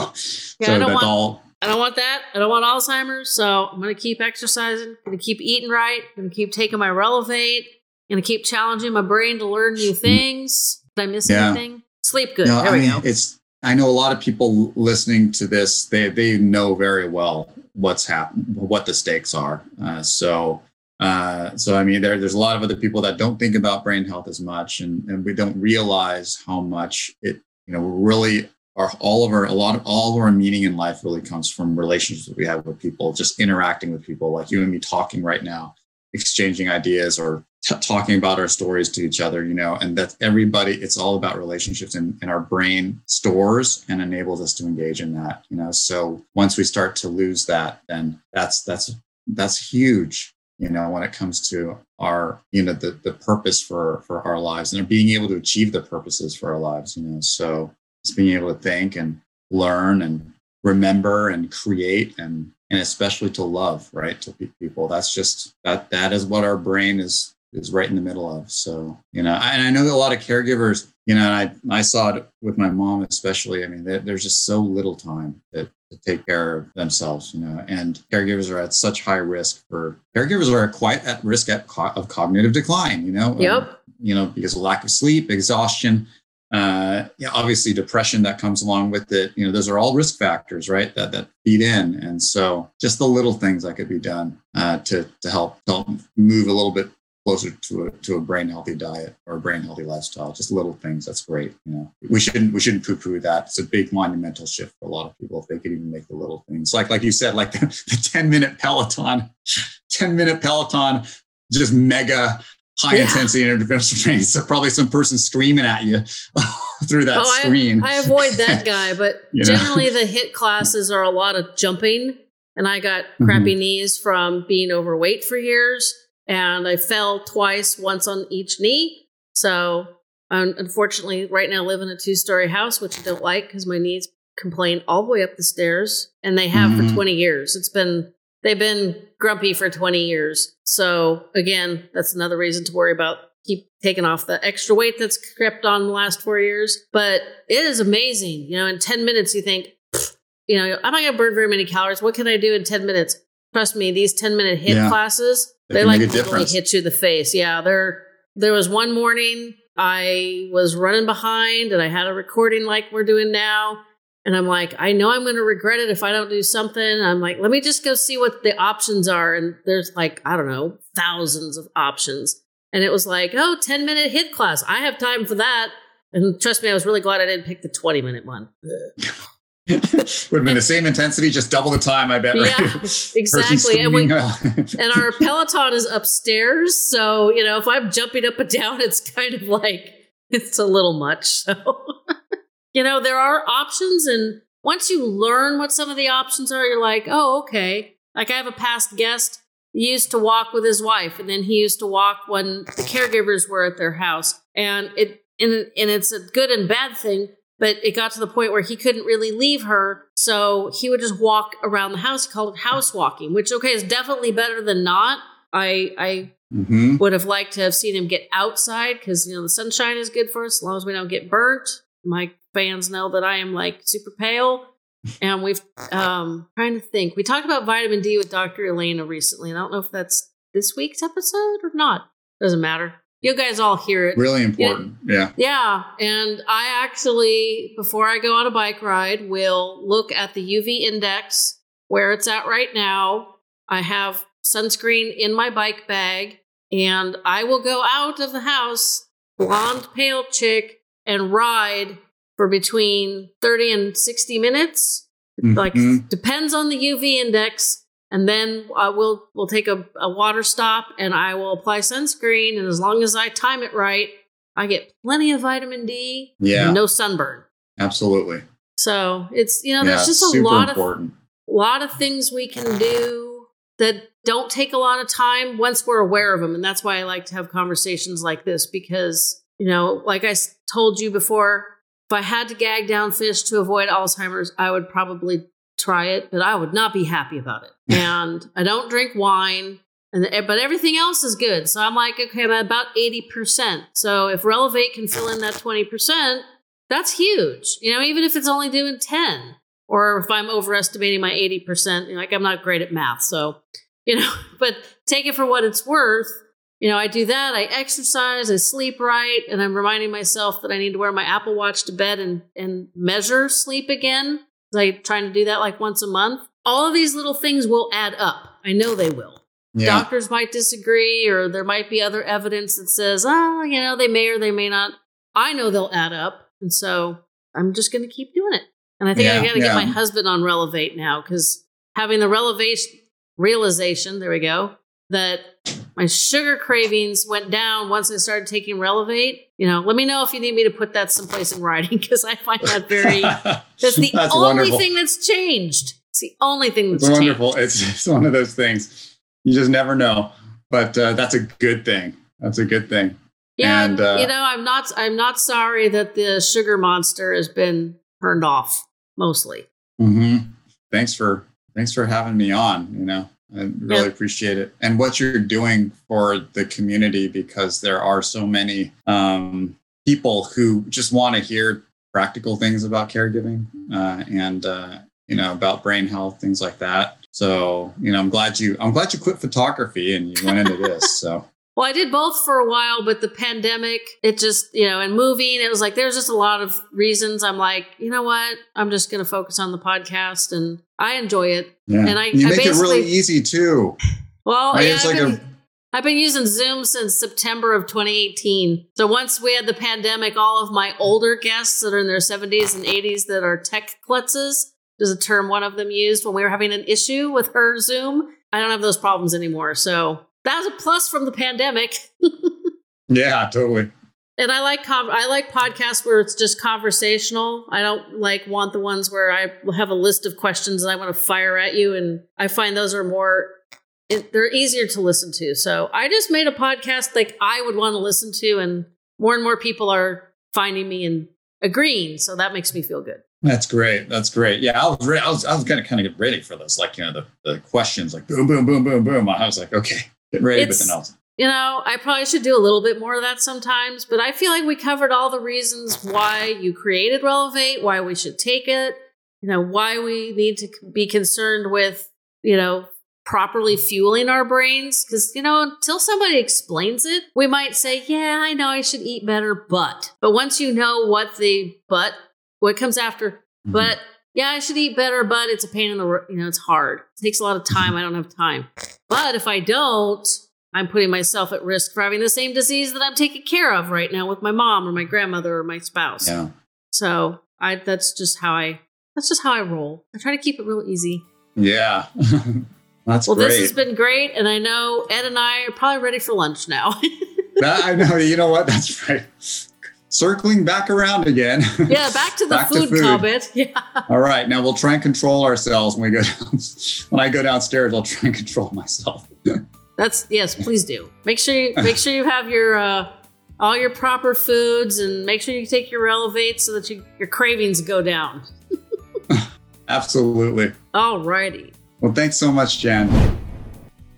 Speaker 1: yeah, so that's want, all. I don't want that. I don't want Alzheimer's. So I'm going to keep exercising, I'm going to keep eating right, I'm going to keep taking my Relevate, I'm going to keep challenging my brain to learn new mm. things. Did I miss yeah. anything? Sleep good. No, there I we mean, go.
Speaker 2: It's, I know a lot of people listening to this, they, they know very well what's happened, what the stakes are. Uh, so, uh, so I mean, there, there's a lot of other people that don't think about brain health as much, and, and we don't realize how much it, you know, really are all of our, a lot of all of our meaning in life really comes from relationships that we have with people, just interacting with people, like you and me talking right now, exchanging ideas or t- talking about our stories to each other, you know, and that everybody, it's all about relationships and, and our brain stores and enables us to engage in that, you know. So once we start to lose that, then that's that's that's huge, you know, when it comes to our, you know, the the purpose for for our lives and being able to achieve the purposes for our lives, you know. So just being able to think and learn and remember and create and and especially to love right to people that's just that that is what our brain is is right in the middle of. So, you know, and I know that a lot of caregivers, you know, I, I saw it with my mom, especially. I mean, there's just so little time to, to take care of themselves, you know, and caregivers are at such high risk for caregivers are quite at risk at, of cognitive decline, you know,
Speaker 1: yep.
Speaker 2: Um, you know, because of lack of sleep, exhaustion, uh, yeah, obviously depression that comes along with it. You know, those are all risk factors, right? That that feed in, and so just the little things that could be done uh, to to help help move a little bit closer to a to a brain healthy diet or a brain healthy lifestyle. Just little things. That's great. You know, we shouldn't we shouldn't poo poo that. It's a big monumental shift for a lot of people if they could even make the little things. Like like you said, like the, the ten minute Peloton, ten minute Peloton, just mega high yeah. intensity interventional training. So probably some person screaming at you through that oh, screen.
Speaker 1: I, I, avoid that guy, but generally know? the HIIT classes are a lot of jumping. And I got crappy mm-hmm. knees from being overweight for years and I fell twice, once on each knee. So unfortunately, right now I live in a two story house, which I don't like because my knees complain all the way up the stairs, and they have mm-hmm. for 20 years. It's been they've been grumpy for 20 years. So again, that's another reason to worry about keep taking off the extra weight that's crept on the last four years. But it is amazing. You know, in 10 minutes, you think, you know, I'm not going to burn very many calories. What can I do in 10 minutes? Trust me, these 10 minute HIIT yeah. classes, they like literally hit you in the face. Yeah, there there was one morning I was running behind and I had a recording like we're doing now. And I'm like, I know I'm going to regret it if I don't do something. I'm like, let me just go see what the options are. And there's like, I don't know, thousands of options. And it was like, oh, 10 minute HIIT class. I have time for that. And trust me, I was really glad I didn't pick the 20 minute one.
Speaker 2: would have been the same intensity, just double the time, I bet.
Speaker 1: Yeah, right? exactly. And, we, and our Peloton is upstairs. So, you know, if I'm jumping up and down, it's kind of like, it's a little much. So, you know, there are options. And once you learn what some of the options are, you're like, oh, okay. Like I have a past guest. He used to walk with his wife, and then he used to walk when the caregivers were at their house. And it, and, and it's a good and bad thing but it got to the point where he couldn't really leave her. So he would just walk around the house. Called house walking, which, okay, is definitely better than not. I, I mm-hmm. would have liked to have seen him get outside because, you know, the sunshine is good for us as long as we don't get burnt. My fans know that I am like super pale. And we've um trying to think. We talked about vitamin D with Dr. Elena recently, and I don't know if that's this week's episode or not. Doesn't matter you guys all hear it.
Speaker 2: Really important. Yeah.
Speaker 1: Yeah. And I actually, before I go on a bike ride, will look at the UV index where it's at right now. I have sunscreen in my bike bag and I will go out of the house, blonde, pale chick, and ride for between 30 and 60 minutes. Mm-hmm. Like, depends on the UV index and then uh, we'll we'll take a, a water stop and I will apply sunscreen. And as long as I time it right, I get plenty of vitamin D.
Speaker 2: Yeah,
Speaker 1: no sunburn.
Speaker 2: Absolutely.
Speaker 1: So it's you know there's yeah, just a lot important. of lot of things we can do that don't take a lot of time once we're aware of them, and that's why I like to have conversations like this because you know, like I told you before, if I had to gag down fish to avoid Alzheimer's, I would probably try it, but I would not be happy about it. And I don't drink wine, and eh, but everything else is good. So I'm like, okay, I'm at about eighty percent. So if Relevate can fill in that twenty percent, that's huge. You know, even if it's only doing ten, or if I'm overestimating my eighty percent, you know, like I'm not great at math, so you know, but take it for what it's worth. You know, I do that. I exercise. I sleep right, and I'm reminding myself that I need to wear my Apple Watch to bed and and measure sleep again I like, trying to do that like once a month. All of these little things will add up. I know they will. Yeah. Doctors might disagree, or there might be other evidence that says, oh, you know, they may or they may not. I know they'll add up. And so I'm just going to keep doing it. And I think yeah, I got to yeah. get my husband on Relevate now because having the relevation realization, there we go, that my sugar cravings went down once I started taking Relevate. You know, let me know if you need me to put that someplace in writing because I find that very. That's the
Speaker 2: That's
Speaker 1: only
Speaker 2: wonderful.
Speaker 1: thing that's changed. It's the only thing that's
Speaker 2: It's
Speaker 1: changed.
Speaker 2: wonderful. It's, it's one of those things you just never know, but uh, that's a good thing. That's a good thing.
Speaker 1: Yeah,
Speaker 2: And, uh,
Speaker 1: you know, I'm not. I'm not sorry that the sugar monster has been turned off. Mostly.
Speaker 2: hmm Thanks for thanks for having me on. You know, I really
Speaker 1: Yeah.
Speaker 2: appreciate it and what you're doing for the community because there are so many um, people who just want to hear practical things about caregiving uh, and uh, you know about brain health, things like that. So you know, I'm glad you I'm glad you quit photography and you went into this. So
Speaker 1: Well, I did both for a while, but the pandemic, it just, you know, and moving, it was like there's just a lot of reasons. I'm like, you know what? I'm just going to focus on the podcast and I enjoy it.
Speaker 2: yeah,
Speaker 1: And I-
Speaker 2: you
Speaker 1: I
Speaker 2: make it really easy too.
Speaker 1: Well,
Speaker 2: Right,
Speaker 1: yeah,
Speaker 2: it's
Speaker 1: I've,
Speaker 2: like
Speaker 1: been,
Speaker 2: a-
Speaker 1: I've been using Zoom since September of 2018. So once we had the pandemic, all of my older guests that are in their 70s and 80s that are tech klutzes, is a term one of them used when we were having an issue with her Zoom. I don't have those problems anymore. So that was a plus from the pandemic.
Speaker 2: Yeah, totally.
Speaker 1: And I like con- I like podcasts where it's just conversational. I don't like want the ones where I have a list of questions and I want to fire at you. And I find those are more it, they're easier to listen to. So I just made a podcast like I would want to listen to, and more and more people are finding me and agreeing. So that makes me feel good.
Speaker 2: That's great. That's great. Yeah, I was re- I was I was gonna kind of get ready for this, like you know the, the questions, like boom, boom, boom, boom, boom. I was like, okay, get ready,
Speaker 1: It's-
Speaker 2: but then I was
Speaker 1: You know, I probably should do a little bit more of that sometimes, but I feel like we covered all the reasons why you created Relevate, why we should take it, you know, why we need to be concerned with, you know, properly fueling our brains. Because, you know, until somebody explains it, we might say, yeah, I know I should eat better, but. But once you know what the but, what comes after,
Speaker 2: Mm-hmm.
Speaker 1: but yeah, I should eat better, but it's a pain in the, you know, it's hard. It takes a lot of time. I don't have time. But if I don't, I'm putting myself at risk for having the same disease that I'm taking care of right now with my mom or my grandmother or my spouse.
Speaker 2: yeah.
Speaker 1: So I that's just how I that's just how I roll. I try to keep it real easy.
Speaker 2: Yeah. That's
Speaker 1: Well,
Speaker 2: great.
Speaker 1: this has been great, and I know Ed and I are probably ready for lunch now.
Speaker 2: That- I know. You know what? That's right. Circling back around again.
Speaker 1: yeah, back to the
Speaker 2: Back to
Speaker 1: food,
Speaker 2: food.
Speaker 1: comment. Yeah.
Speaker 2: All right. Now we'll try and control ourselves when we go down. When I go downstairs, I'll try and control myself.
Speaker 1: That's yes, please do. Make sure you make sure you have your uh all your proper foods and make sure you take your relevate so that you, your cravings go down.
Speaker 2: Absolutely.
Speaker 1: Alrighty.
Speaker 2: Well, thanks so much, Jan.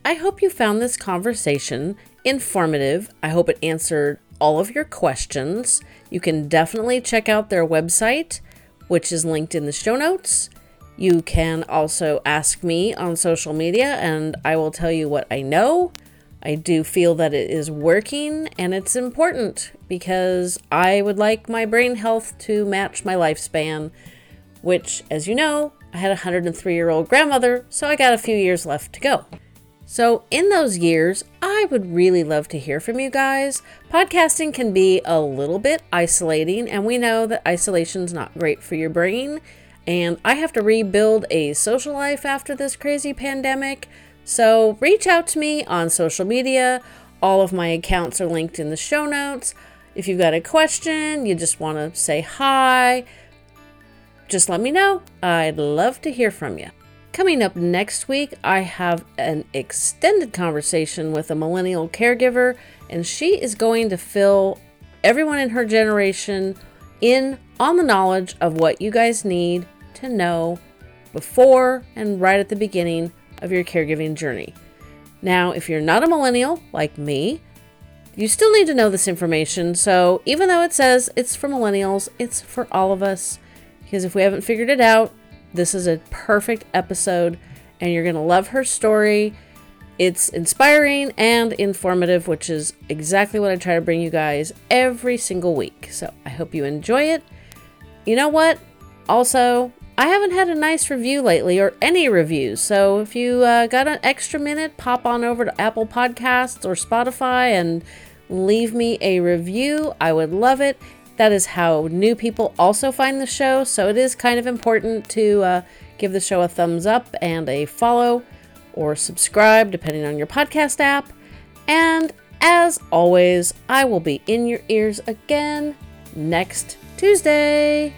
Speaker 1: I hope you found this conversation informative. I hope it answered all of your questions. You can definitely check out their website, which is linked in the show notes. You can also ask me on social media, and I will tell you what I know. I do feel that it is working and it's important because I would like my brain health to match my lifespan, which, as you know, I had a 103 year old grandmother, so I got a few years left to go. So, in those years, I would really love to hear from you guys. Podcasting can be a little bit isolating, and we know that isolation's not great for your brain. And I have to rebuild a social life after this crazy pandemic. So, reach out to me on social media. All of my accounts are linked in the show notes. If you've got a question, you just want to say hi, just let me know. I'd love to hear from you. Coming up next week, I have an extended conversation with a millennial caregiver, and she is going to fill everyone in her generation in on the knowledge of what you guys need to know before and right at the beginning of your caregiving journey. Now, if you're not a millennial like me, you still need to know this information. So, even though it says it's for millennials, it's for all of us. Because if we haven't figured it out, this is a perfect episode, and you're going to love her story. It's inspiring and informative, which is exactly what I try to bring you guys every single week. So I hope you enjoy it. You know what? Also, I haven't had a nice review lately or any reviews. So if you uh, got an extra minute, pop on over to Apple Podcasts or Spotify and leave me a review. I would love it. That is how new people also find the show. So it is kind of important to uh, give the show a thumbs up and a follow or subscribe, depending on your podcast app. And as always, I will be in your ears again next Tuesday.